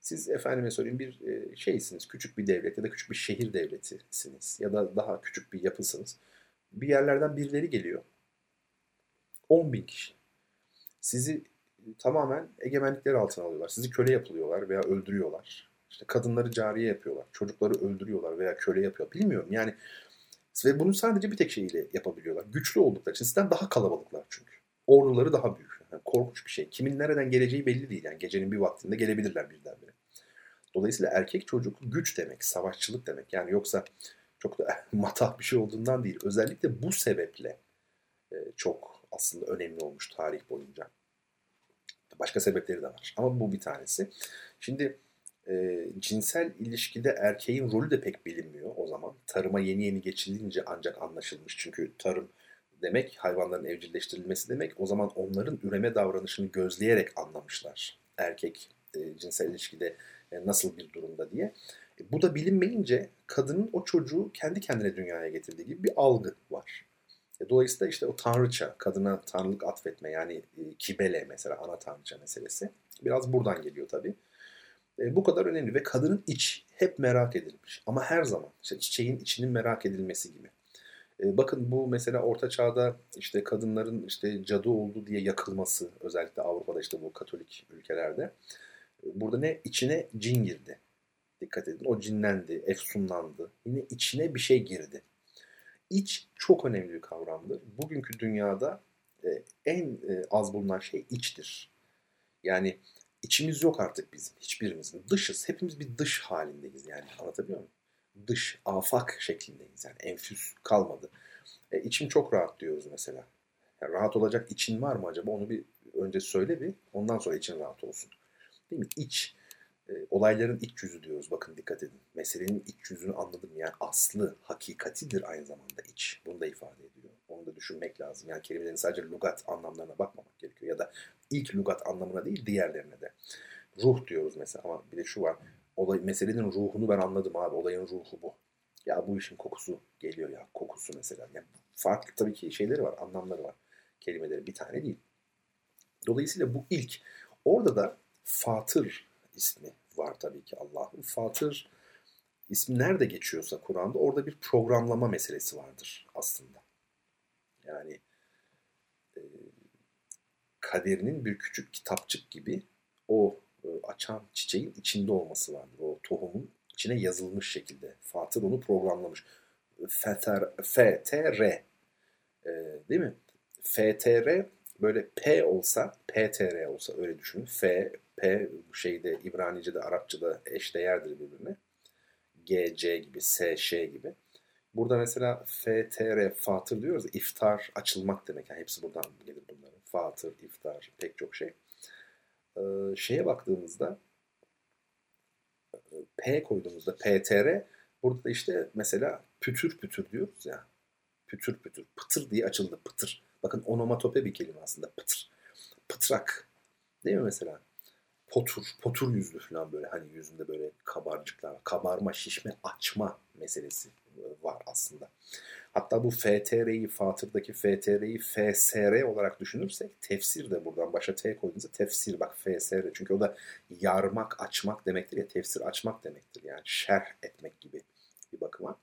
Siz efendime söyleyeyim bir e, şeysiniz, küçük bir devlet ya da küçük bir şehir devletisiniz ya da daha küçük bir yapısınız. Bir yerlerden birileri geliyor. 10 bin kişi. Sizi tamamen egemenlikleri altına alıyorlar. Sizi köle yapılıyorlar veya öldürüyorlar. İşte kadınları cariye yapıyorlar. Çocukları öldürüyorlar veya köle yapıyor. Bilmiyorum yani. Ve bunu sadece bir tek şeyiyle yapabiliyorlar. Güçlü oldukları için sizden daha kalabalıklar çünkü. Orduları daha büyük. Yani korkunç bir şey. Kimin nereden geleceği belli değil. Yani gecenin bir vaktinde gelebilirler birdenbire. Dolayısıyla erkek çocuk güç demek, savaşçılık demek. Yani yoksa çok da matah bir şey olduğundan değil. Özellikle bu sebeple e, çok aslında önemli olmuş tarih boyunca. Başka sebepleri de var. Ama bu bir tanesi. Şimdi e, cinsel ilişkide erkeğin rolü de pek bilinmiyor o zaman. Tarıma yeni yeni geçilince ancak anlaşılmış. Çünkü tarım demek hayvanların evcilleştirilmesi demek. O zaman onların üreme davranışını gözleyerek anlamışlar. Erkek e, cinsel ilişkide e, nasıl bir durumda diye. E, bu da bilinmeyince kadının o çocuğu kendi kendine dünyaya getirdiği gibi bir algı var. E, dolayısıyla işte o tanrıça, kadına tanrılık atfetme yani e, kibele mesela ana tanrıça meselesi biraz buradan geliyor tabii. E, bu kadar önemli ve kadının iç hep merak edilmiş. Ama her zaman işte çiçeğin içinin merak edilmesi gibi. E, bakın bu mesela Orta Çağ'da işte kadınların işte cadı oldu diye yakılması özellikle Avrupa'da işte bu Katolik ülkelerde. E, burada ne? içine cin girdi. Dikkat edin. O cinlendi, efsunlandı. Yine içine bir şey girdi. İç çok önemli bir kavramdır. Bugünkü dünyada e, en e, az bulunan şey içtir. Yani içimiz yok artık bizim hiçbirimizin. Dışız. Hepimiz bir dış halindeyiz yani. Anlatabiliyor muyum? Dış, afak şeklindeyiz. Yani enfüs kalmadı. E, içim çok rahat diyoruz mesela. Yani rahat olacak için var mı acaba? Onu bir önce söyle bir. Ondan sonra için rahat olsun. Değil mi? İç. E, olayların iç yüzü diyoruz. Bakın dikkat edin. Meselenin iç yüzünü anladım. Yani aslı, hakikatidir aynı zamanda iç. Bunu da ifade ediyor. Onu da düşünmek lazım. Yani kelimelerin sadece lugat anlamlarına bakmamak gerekiyor. Ya da ilk lugat anlamına değil diğerlerine de. Ruh diyoruz mesela ama bir de şu var. Olay, meselenin ruhunu ben anladım abi. Olayın ruhu bu. Ya bu işin kokusu geliyor ya. Kokusu mesela. Yani farklı tabii ki şeyleri var, anlamları var. Kelimeleri bir tane değil. Dolayısıyla bu ilk. Orada da Fatır ismi var tabii ki Allah'ın. Fatır ismi nerede geçiyorsa Kur'an'da orada bir programlama meselesi vardır aslında. Yani e, kaderinin bir küçük kitapçık gibi o e, açan çiçeğin içinde olması vardır. O tohumun içine yazılmış şekilde. Fatır onu programlamış. FTR, FTR e, değil mi? FTR böyle P olsa, PTR olsa öyle düşünün. F, P şeyde İbranice'de, Arapça'da eşdeğerdir birbirine. G, C gibi, S, Ş gibi. Burada mesela FTR, fatır diyoruz. iftar, açılmak demek. Yani hepsi buradan gelir bunların. Fatır, iftar, pek çok şey. Ee, şeye baktığımızda P koyduğumuzda PTR burada da işte mesela pütür pütür diyoruz ya. Pütür pütür. Pıtır diye açıldı. Pıtır. Bakın onomatope bir kelime aslında. Pıtır. Pıtrak. Değil mi mesela? Potur. Potur yüzlü falan böyle hani yüzünde böyle kabarcıklar. Kabarma, şişme, açma meselesi var aslında. Hatta bu FTR'yi, Fatır'daki FTR'yi FSR olarak düşünürsek tefsir de buradan başa T koyduğunuzda tefsir bak FSR. Çünkü o da yarmak, açmak demektir ya tefsir açmak demektir. Yani şerh etmek gibi bir bakıma.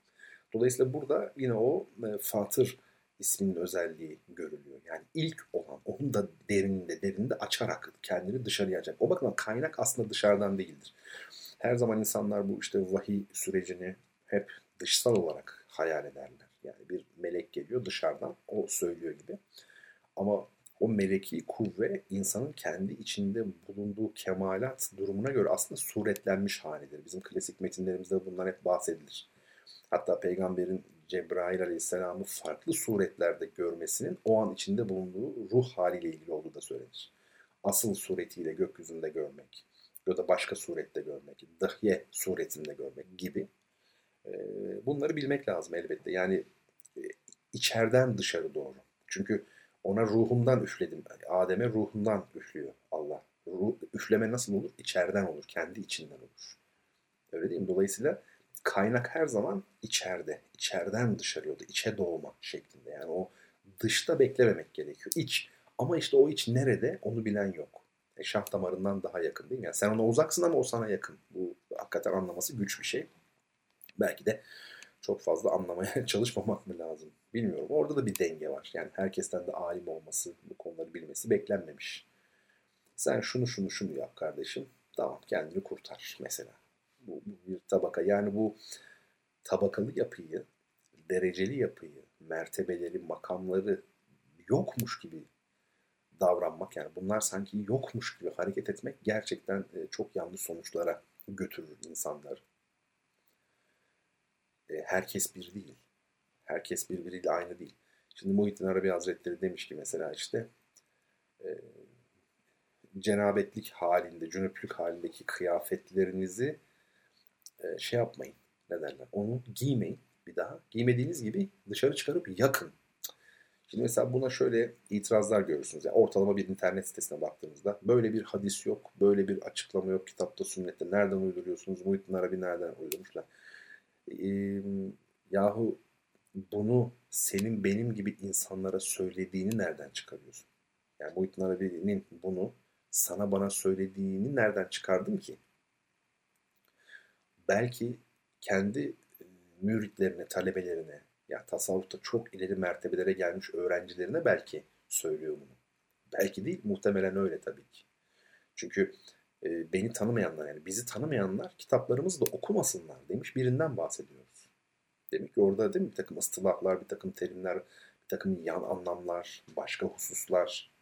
Dolayısıyla burada yine o e, Fatır isminin özelliği görülüyor. Yani ilk olan, onun da derininde, derininde açarak kendini dışarıya açacak. O bakımdan kaynak aslında dışarıdan değildir. Her zaman insanlar bu işte vahiy sürecini hep dışsal olarak hayal ederler. Yani bir melek geliyor dışarıdan o söylüyor gibi. Ama o meleki kuvve insanın kendi içinde bulunduğu kemalat durumuna göre aslında suretlenmiş halidir. Bizim klasik metinlerimizde bunlar hep bahsedilir. Hatta peygamberin Cebrail Aleyhisselam'ı farklı suretlerde görmesinin o an içinde bulunduğu ruh haliyle ilgili olduğu da söylenir. Asıl suretiyle gökyüzünde görmek ya da başka surette görmek, dahye suretinde görmek gibi bunları bilmek lazım elbette. Yani içeriden dışarı doğru. Çünkü ona ruhumdan üfledim. Adem'e ruhundan üflüyor Allah. Ruh, üfleme nasıl olur? İçeriden olur. Kendi içinden olur. Öyle değil mi? Dolayısıyla kaynak her zaman içeride. içeriden dışarıya, içe doğma şeklinde. Yani o dışta beklememek gerekiyor. İç. Ama işte o iç nerede onu bilen yok. E, şah damarından daha yakın değil mi? Yani sen ona uzaksın ama o sana yakın. Bu hakikaten anlaması güç bir şey. Belki de çok fazla anlamaya çalışmamak mı lazım? Bilmiyorum. Orada da bir denge var. Yani herkesten de alim olması, bu konuları bilmesi beklenmemiş. Sen şunu şunu şunu yap kardeşim. Tamam kendini kurtar mesela. Bu, bu bir tabaka. Yani bu tabakalı yapıyı, dereceli yapıyı, mertebeleri, makamları yokmuş gibi davranmak yani bunlar sanki yokmuş gibi hareket etmek gerçekten e, çok yanlış sonuçlara götürür insanlar. E, herkes bir değil. Herkes birbiriyle aynı değil. Şimdi Muhittin Arabi Hazretleri demiş ki mesela işte e, cenabetlik halinde, cünüplük halindeki kıyafetlerinizi e, şey yapmayın. Ne derler? Onu giymeyin bir daha. Giymediğiniz gibi dışarı çıkarıp yakın. Şimdi mesela buna şöyle itirazlar görürsünüz. Yani ortalama bir internet sitesine baktığınızda böyle bir hadis yok, böyle bir açıklama yok kitapta, sünnette. Nereden uyduruyorsunuz? Muhittin Arabi nereden uydurmuşlar? Ee, yahu bunu senin benim gibi insanlara söylediğini nereden çıkarıyorsun? Yani Muhittin Arabi'nin bunu sana bana söylediğini nereden çıkardın ki? Belki kendi müritlerine, talebelerine, ya tasavvufta çok ileri mertebelere gelmiş öğrencilerine belki söylüyor bunu. Belki değil, muhtemelen öyle tabii ki. Çünkü e, beni tanımayanlar yani bizi tanımayanlar kitaplarımızı da okumasınlar demiş birinden bahsediyoruz. Demek ki orada değil mi bir takım ıstılahlar, bir takım terimler, bir takım yan anlamlar, başka hususlar.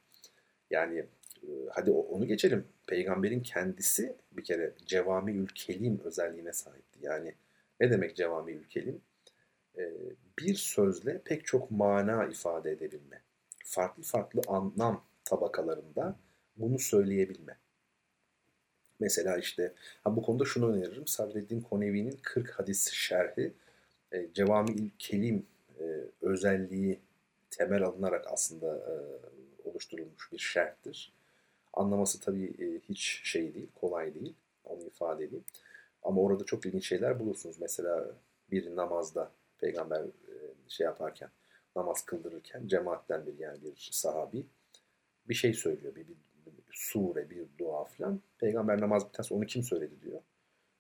Yani e, hadi onu geçelim. Peygamberin kendisi bir kere cevami kelim özelliğine sahipti. Yani ne demek cevami kelim? E, bir sözle pek çok mana ifade edebilme. Farklı farklı anlam tabakalarında bunu söyleyebilme. Mesela işte ha bu konuda şunu öneririm. Sadreddin Konevi'nin 40 hadis şerhi e, Cevami Kelim e, özelliği temel alınarak aslında e, oluşturulmuş bir şerhtir. Anlaması tabii e, hiç şey değil, kolay değil. Onu ifade edeyim. Ama orada çok ilginç şeyler bulursunuz. Mesela bir namazda peygamber e, şey yaparken, namaz kıldırırken cemaatten bir yani bir sahabi bir şey söylüyor. Bir, bir, sure, bir dua falan. Peygamber namaz biterse onu kim söyledi diyor.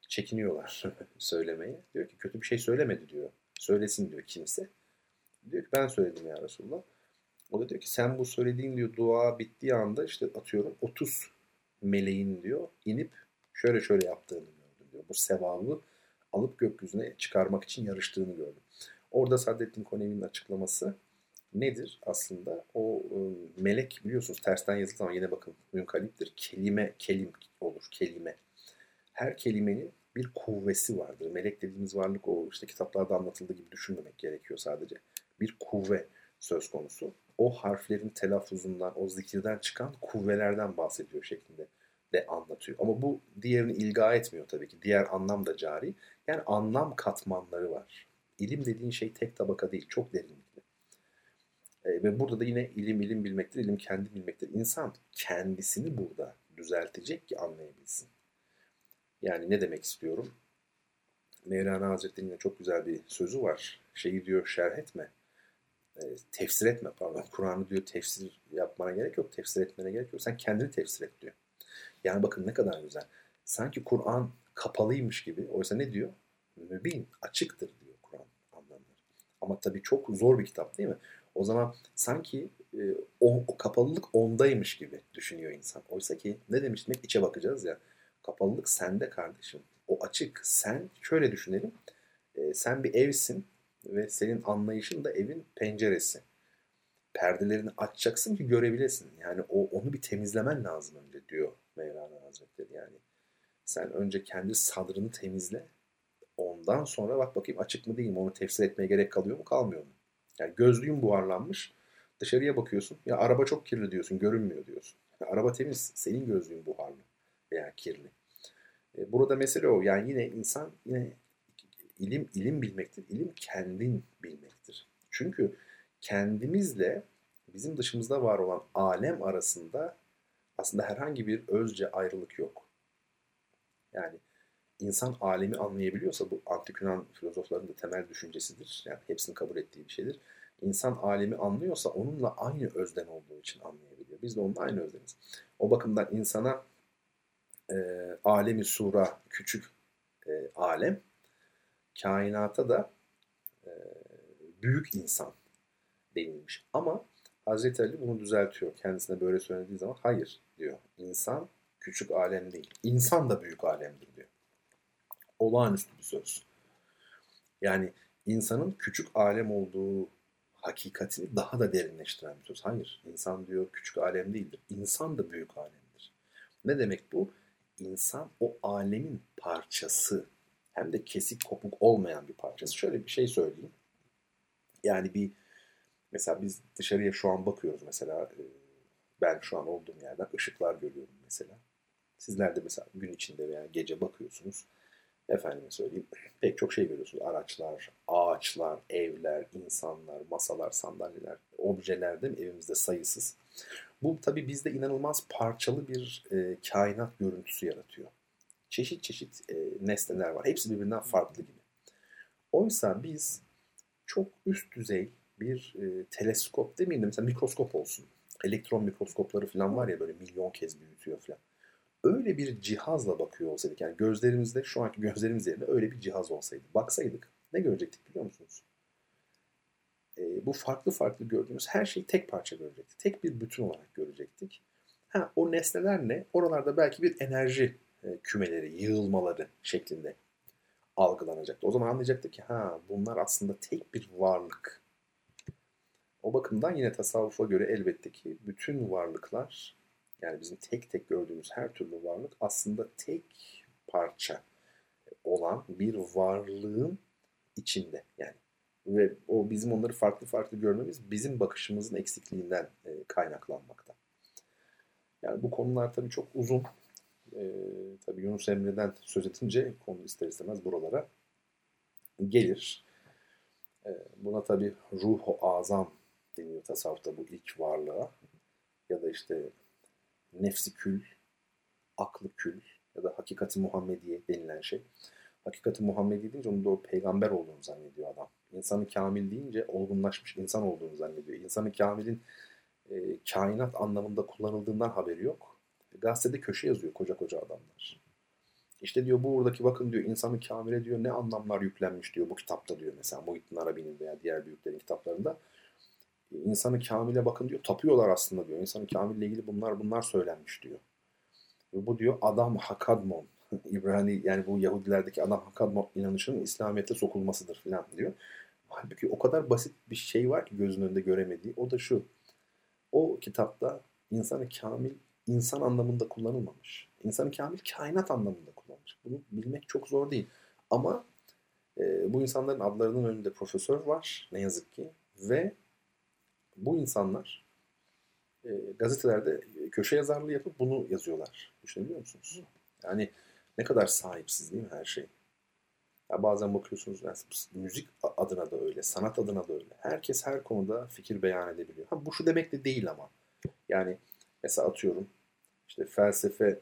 Çekiniyorlar söylemeye. Diyor ki kötü bir şey söylemedi diyor. Söylesin diyor kimse. Diyor ki ben söyledim ya Resulullah. O da diyor ki sen bu söylediğin diyor dua bittiği anda işte atıyorum 30 meleğin diyor inip şöyle şöyle yaptığını gördüm diyor. Bu sevabı alıp gökyüzüne çıkarmak için yarıştığını gördüm. Orada Saddettin Konevi'nin açıklaması nedir aslında? O e, melek biliyorsunuz tersten yazıldığı zaman yine bakın münkaliptir. Kelime, kelim olur, kelime. Her kelimenin bir kuvvesi vardır. Melek dediğimiz varlık o işte kitaplarda anlatıldığı gibi düşünmemek gerekiyor sadece. Bir kuvve söz konusu. O harflerin telaffuzundan, o zikirden çıkan kuvvelerden bahsediyor şeklinde de anlatıyor. Ama bu diğerini ilga etmiyor tabii ki. Diğer anlam da cari. Yani anlam katmanları var. İlim dediğin şey tek tabaka değil, çok derinlikli. E, ve burada da yine ilim ilim bilmektir, ilim kendi bilmektir. İnsan kendisini burada düzeltecek ki anlayabilsin. Yani ne demek istiyorum? Mevlana Hazretleri'nin çok güzel bir sözü var. Şeyi diyor şerh etme, e, tefsir etme pardon. Kur'an'ı diyor tefsir yapmana gerek yok, tefsir etmene gerek yok. Sen kendini tefsir et diyor. Yani bakın ne kadar güzel. Sanki Kur'an kapalıymış gibi. Oysa ne diyor? Mübin, açıktır diyor Kur'an anlamları. Ama tabii çok zor bir kitap değil mi? O zaman sanki e, o, o kapalılık ondaymış gibi düşünüyor insan. Oysa ki ne demiştim hep içe bakacağız ya. Kapalılık sende kardeşim. O açık. Sen şöyle düşünelim. E, sen bir evsin ve senin anlayışın da evin penceresi. Perdelerini açacaksın ki görebilesin. Yani o onu bir temizlemen lazım önce diyor Mevlana Hazretleri. Yani sen önce kendi sadrını temizle. Ondan sonra bak bakayım açık mı değil mi onu tefsir etmeye gerek kalıyor mu kalmıyor mu? Yani gözlüğün buharlanmış. Dışarıya bakıyorsun. Ya araba çok kirli diyorsun. Görünmüyor diyorsun. Ya, araba temiz. Senin gözlüğün buharlı veya kirli. E, burada mesele o. Yani yine insan yine ilim ilim bilmektir. İlim kendin bilmektir. Çünkü kendimizle bizim dışımızda var olan alem arasında aslında herhangi bir özce ayrılık yok. Yani insan alemi anlayabiliyorsa bu antik Yunan filozoflarının da temel düşüncesidir. Yani hepsini kabul ettiği bir şeydir. İnsan alemi anlıyorsa onunla aynı özden olduğu için anlayabiliyor. Biz de onunla aynı özdeniz. O bakımdan insana e, alemi sura küçük e, alem, kainata da e, büyük insan denilmiş. Ama Hazreti Ali bunu düzeltiyor. Kendisine böyle söylediği zaman hayır diyor. İnsan küçük alem değil. İnsan da büyük alemdir diyor. Olağanüstü bir söz. Yani insanın küçük alem olduğu hakikatini daha da derinleştiren bir söz. Hayır, insan diyor küçük alem değildir. İnsan da büyük alemdir. Ne demek bu? İnsan o alemin parçası. Hem de kesik kopuk olmayan bir parçası. Şöyle bir şey söyleyeyim. Yani bir mesela biz dışarıya şu an bakıyoruz mesela e, ben şu an olduğum yerden ışıklar görüyorum mesela. Sizler de mesela gün içinde veya gece bakıyorsunuz. Efendime söyleyeyim pek çok şey görüyorsunuz. Araçlar, ağaçlar, evler, insanlar, masalar, sandalyeler, objeler değil mi? Evimizde sayısız. Bu tabii bizde inanılmaz parçalı bir e, kainat görüntüsü yaratıyor. Çeşit çeşit e, nesneler var. Hepsi birbirinden farklı gibi. Oysa biz çok üst düzey bir e, teleskop demeyeyim de mesela mikroskop olsun. Elektron mikroskopları falan var ya böyle milyon kez büyütüyor falan öyle bir cihazla bakıyor olsaydık yani gözlerimizde şu anki gözlerimiz yerine öyle bir cihaz olsaydı baksaydık ne görecektik biliyor musunuz? E, bu farklı farklı gördüğümüz her şeyi tek parça görecektik. Tek bir bütün olarak görecektik. Ha, o nesneler ne? Oralarda belki bir enerji e, kümeleri, yığılmaları şeklinde algılanacaktı. O zaman anlayacaktık ki ha bunlar aslında tek bir varlık. O bakımdan yine tasavvufa göre elbette ki bütün varlıklar yani bizim tek tek gördüğümüz her türlü varlık aslında tek parça olan bir varlığın içinde. Yani ve o bizim onları farklı farklı görmemiz bizim bakışımızın eksikliğinden e, kaynaklanmakta. Yani bu konular tabii çok uzun. E, tabii Yunus Emre'den söz edince konu ister istemez buralara gelir. E, buna tabii ruhu azam deniyor tasavvufta bu ilk varlığa. Ya da işte nefsi kül, aklı kül ya da hakikati Muhammediye denilen şey. Hakikati Muhammediye deyince onun da o peygamber olduğunu zannediyor adam. İnsanı kamil deyince olgunlaşmış insan olduğunu zannediyor. İnsanı kamilin e, kainat anlamında kullanıldığından haberi yok. Gazetede köşe yazıyor koca koca adamlar. İşte diyor buradaki bakın diyor insanı kamile diyor ne anlamlar yüklenmiş diyor bu kitapta diyor mesela Muhittin Arabi'nin veya diğer büyüklerin kitaplarında insanı kamile bakın diyor. Tapıyorlar aslında diyor. İnsanı kamille ilgili bunlar bunlar söylenmiş diyor. Ve bu diyor adam hakadmon. İbrani yani bu Yahudilerdeki adam hakadmon inanışının İslamiyet'e sokulmasıdır filan diyor. Halbuki o kadar basit bir şey var ki gözünün önünde göremediği. O da şu. O kitapta insanı kamil insan anlamında kullanılmamış. İnsanı kamil kainat anlamında kullanılmış. Bunu bilmek çok zor değil. Ama e, bu insanların adlarının önünde profesör var ne yazık ki ve bu insanlar e, gazetelerde köşe yazarlığı yapıp bunu yazıyorlar. Düşünebiliyor musunuz? Yani ne kadar sahipsiz değil mi her şey? Ya bazen bakıyorsunuz yani müzik adına da öyle, sanat adına da öyle. Herkes her konuda fikir beyan edebiliyor. Ha, bu şu demek de değil ama. Yani mesela atıyorum işte felsefe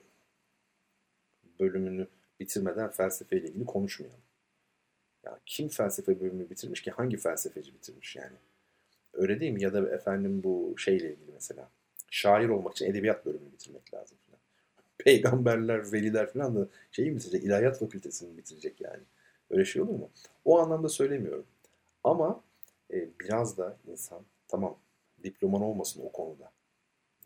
bölümünü bitirmeden felsefeyle ilgili konuşmayalım. Ya kim felsefe bölümünü bitirmiş ki hangi felsefeci bitirmiş yani? Öyle değil mi? Ya da efendim bu şeyle ilgili mesela. Şair olmak için edebiyat bölümünü bitirmek lazım falan. Peygamberler, veliler falan da şeyi mi bitirecek? İlahiyat fakültesini bitirecek yani. Öyle şey olur mu? O anlamda söylemiyorum. Ama e, biraz da insan tamam diploman olmasın o konuda.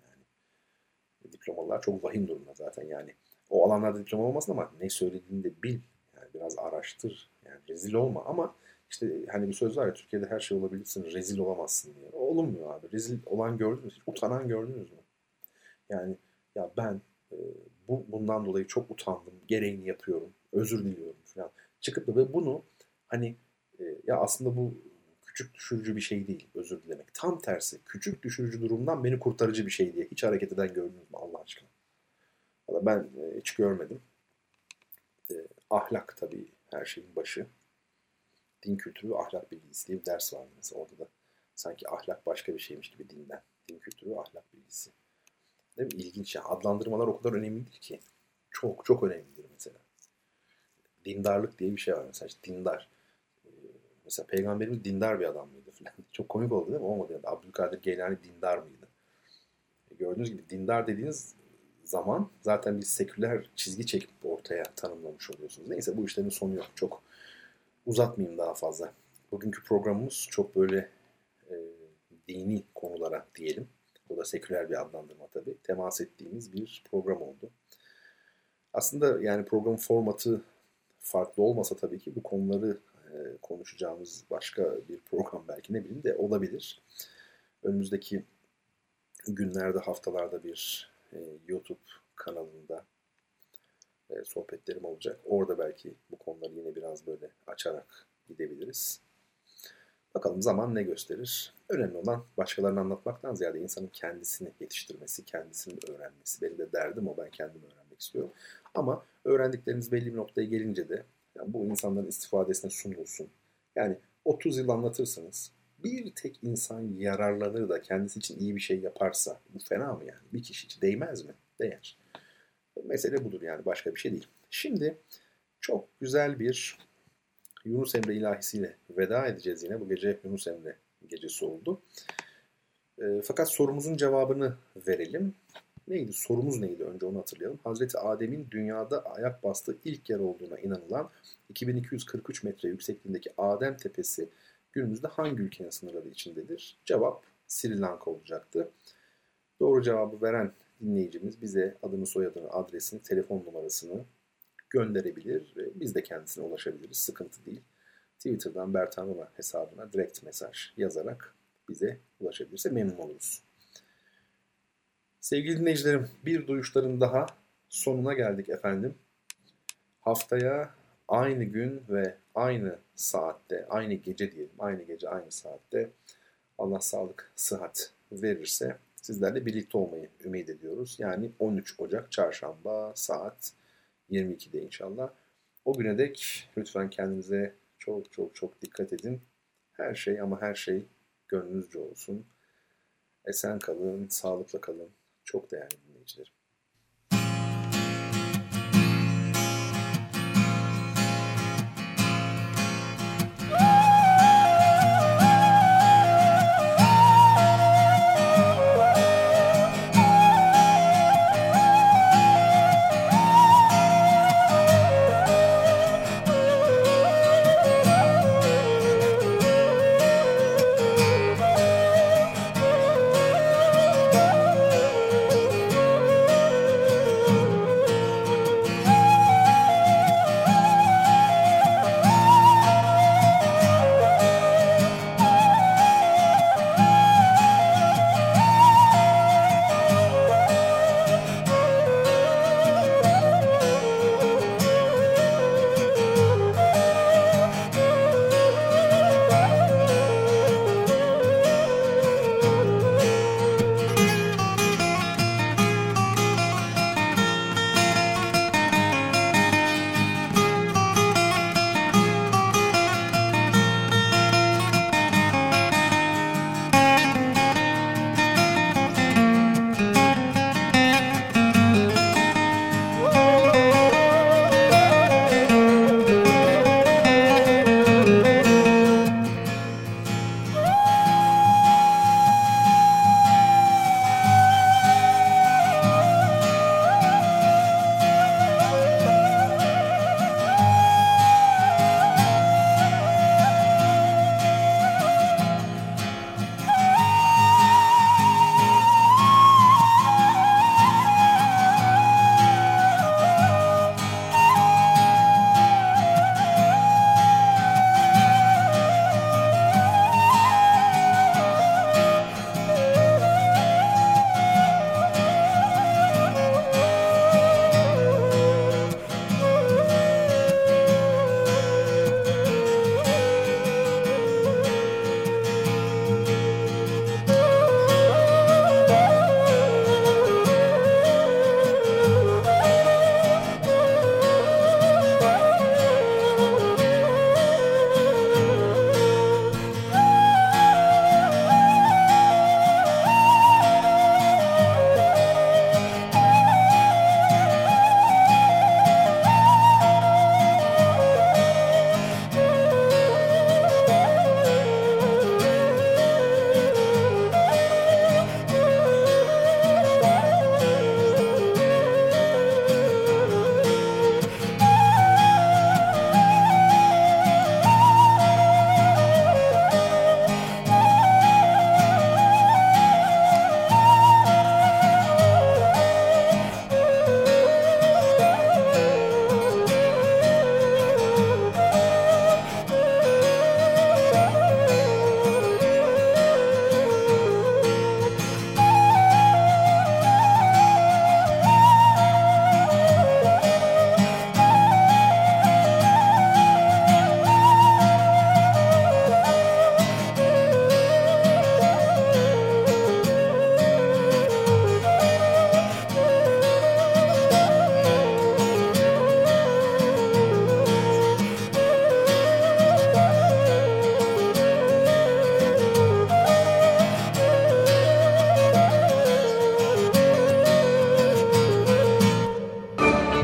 Yani diplomalar çok vahim durumda zaten yani. O alanlarda diploma olmasın ama ne söylediğini de bil. Yani biraz araştır. Yani rezil olma ama işte hani bir söz var ya Türkiye'de her şey olabilirsin, rezil olamazsın diye. Olmuyor abi. Rezil olan gördünüz mü? Utanan gördünüz mü? Yani ya ben e, bu bundan dolayı çok utandım. Gereğini yapıyorum. Özür diliyorum falan. Çıkıp da ve bunu Hani e, ya aslında bu küçük düşürücü bir şey değil özür dilemek. Tam tersi küçük düşürücü durumdan beni kurtarıcı bir şey diye hiç hareket eden gördünüz mü Allah aşkına? Valla ben e, hiç görmedim. E, ahlak tabii her şeyin başı. Din kültürü ve ahlak bilgisi diye bir ders vardı mesela orada da. Sanki ahlak başka bir şeymiş gibi dinden. Din kültürü ve ahlak bilgisi. Değil mi? İlginç ya. Adlandırmalar o kadar önemlidir ki. Çok çok önemlidir mesela. Dindarlık diye bir şey var mesela. İşte dindar. Ee, mesela peygamberimiz dindar bir adam mıydı falan. Çok komik oldu değil mi? Olmadı yani. Abdülkadir Geylani dindar mıydı? E, gördüğünüz gibi dindar dediğiniz zaman zaten bir seküler çizgi çekip ortaya tanımlamış oluyorsunuz. Neyse bu işlerin sonu yok. Çok uzatmayayım daha fazla. Bugünkü programımız çok böyle e, dini konulara diyelim. Bu da seküler bir adlandırma tabii. Temas ettiğimiz bir program oldu. Aslında yani program formatı farklı olmasa tabii ki bu konuları e, konuşacağımız başka bir program belki ne bileyim de olabilir. Önümüzdeki günlerde, haftalarda bir e, YouTube kanalında e, sohbetlerim olacak. Orada belki bu konuları yine biraz böyle açarak gidebiliriz. Bakalım zaman ne gösterir. Önemli olan başkalarını anlatmaktan ziyade insanın kendisini yetiştirmesi, kendisini öğrenmesi. Benim de derdim o ben kendimi öğrenmek istiyorum. Ama öğrendikleriniz belli bir noktaya gelince de yani bu insanların istifadesine sunulsun. Yani 30 yıl anlatırsınız. Bir tek insan yararlanır da kendisi için iyi bir şey yaparsa bu fena mı yani? Bir kişi için değmez mi? Değer. Mesele budur yani başka bir şey değil. Şimdi çok güzel bir Yunus Emre ilahisiyle veda edeceğiz yine. Bu gece Yunus Emre gecesi oldu. E, fakat sorumuzun cevabını verelim. Neydi? Sorumuz neydi? Önce onu hatırlayalım. Hazreti Adem'in dünyada ayak bastığı ilk yer olduğuna inanılan 2243 metre yüksekliğindeki Adem Tepesi günümüzde hangi ülkenin sınırları içindedir? Cevap Sri Lanka olacaktı. Doğru cevabı veren dinleyicimiz bize adını, soyadını, adresini, telefon numarasını gönderebilir. Biz de kendisine ulaşabiliriz. Sıkıntı değil. Twitter'dan Bertan Rona hesabına direkt mesaj yazarak bize ulaşabilirse memnun oluruz. Sevgili dinleyicilerim bir duyuşların daha sonuna geldik efendim. Haftaya aynı gün ve aynı saatte, aynı gece diyelim, aynı gece aynı saatte Allah sağlık, sıhhat verirse sizlerle birlikte olmayı ümit ediyoruz. Yani 13 Ocak çarşamba saat 22'de inşallah. O güne dek lütfen kendinize çok çok çok dikkat edin. Her şey ama her şey gönlünüzce olsun. Esen kalın, sağlıkla kalın. Çok değerli dinleyicilerim.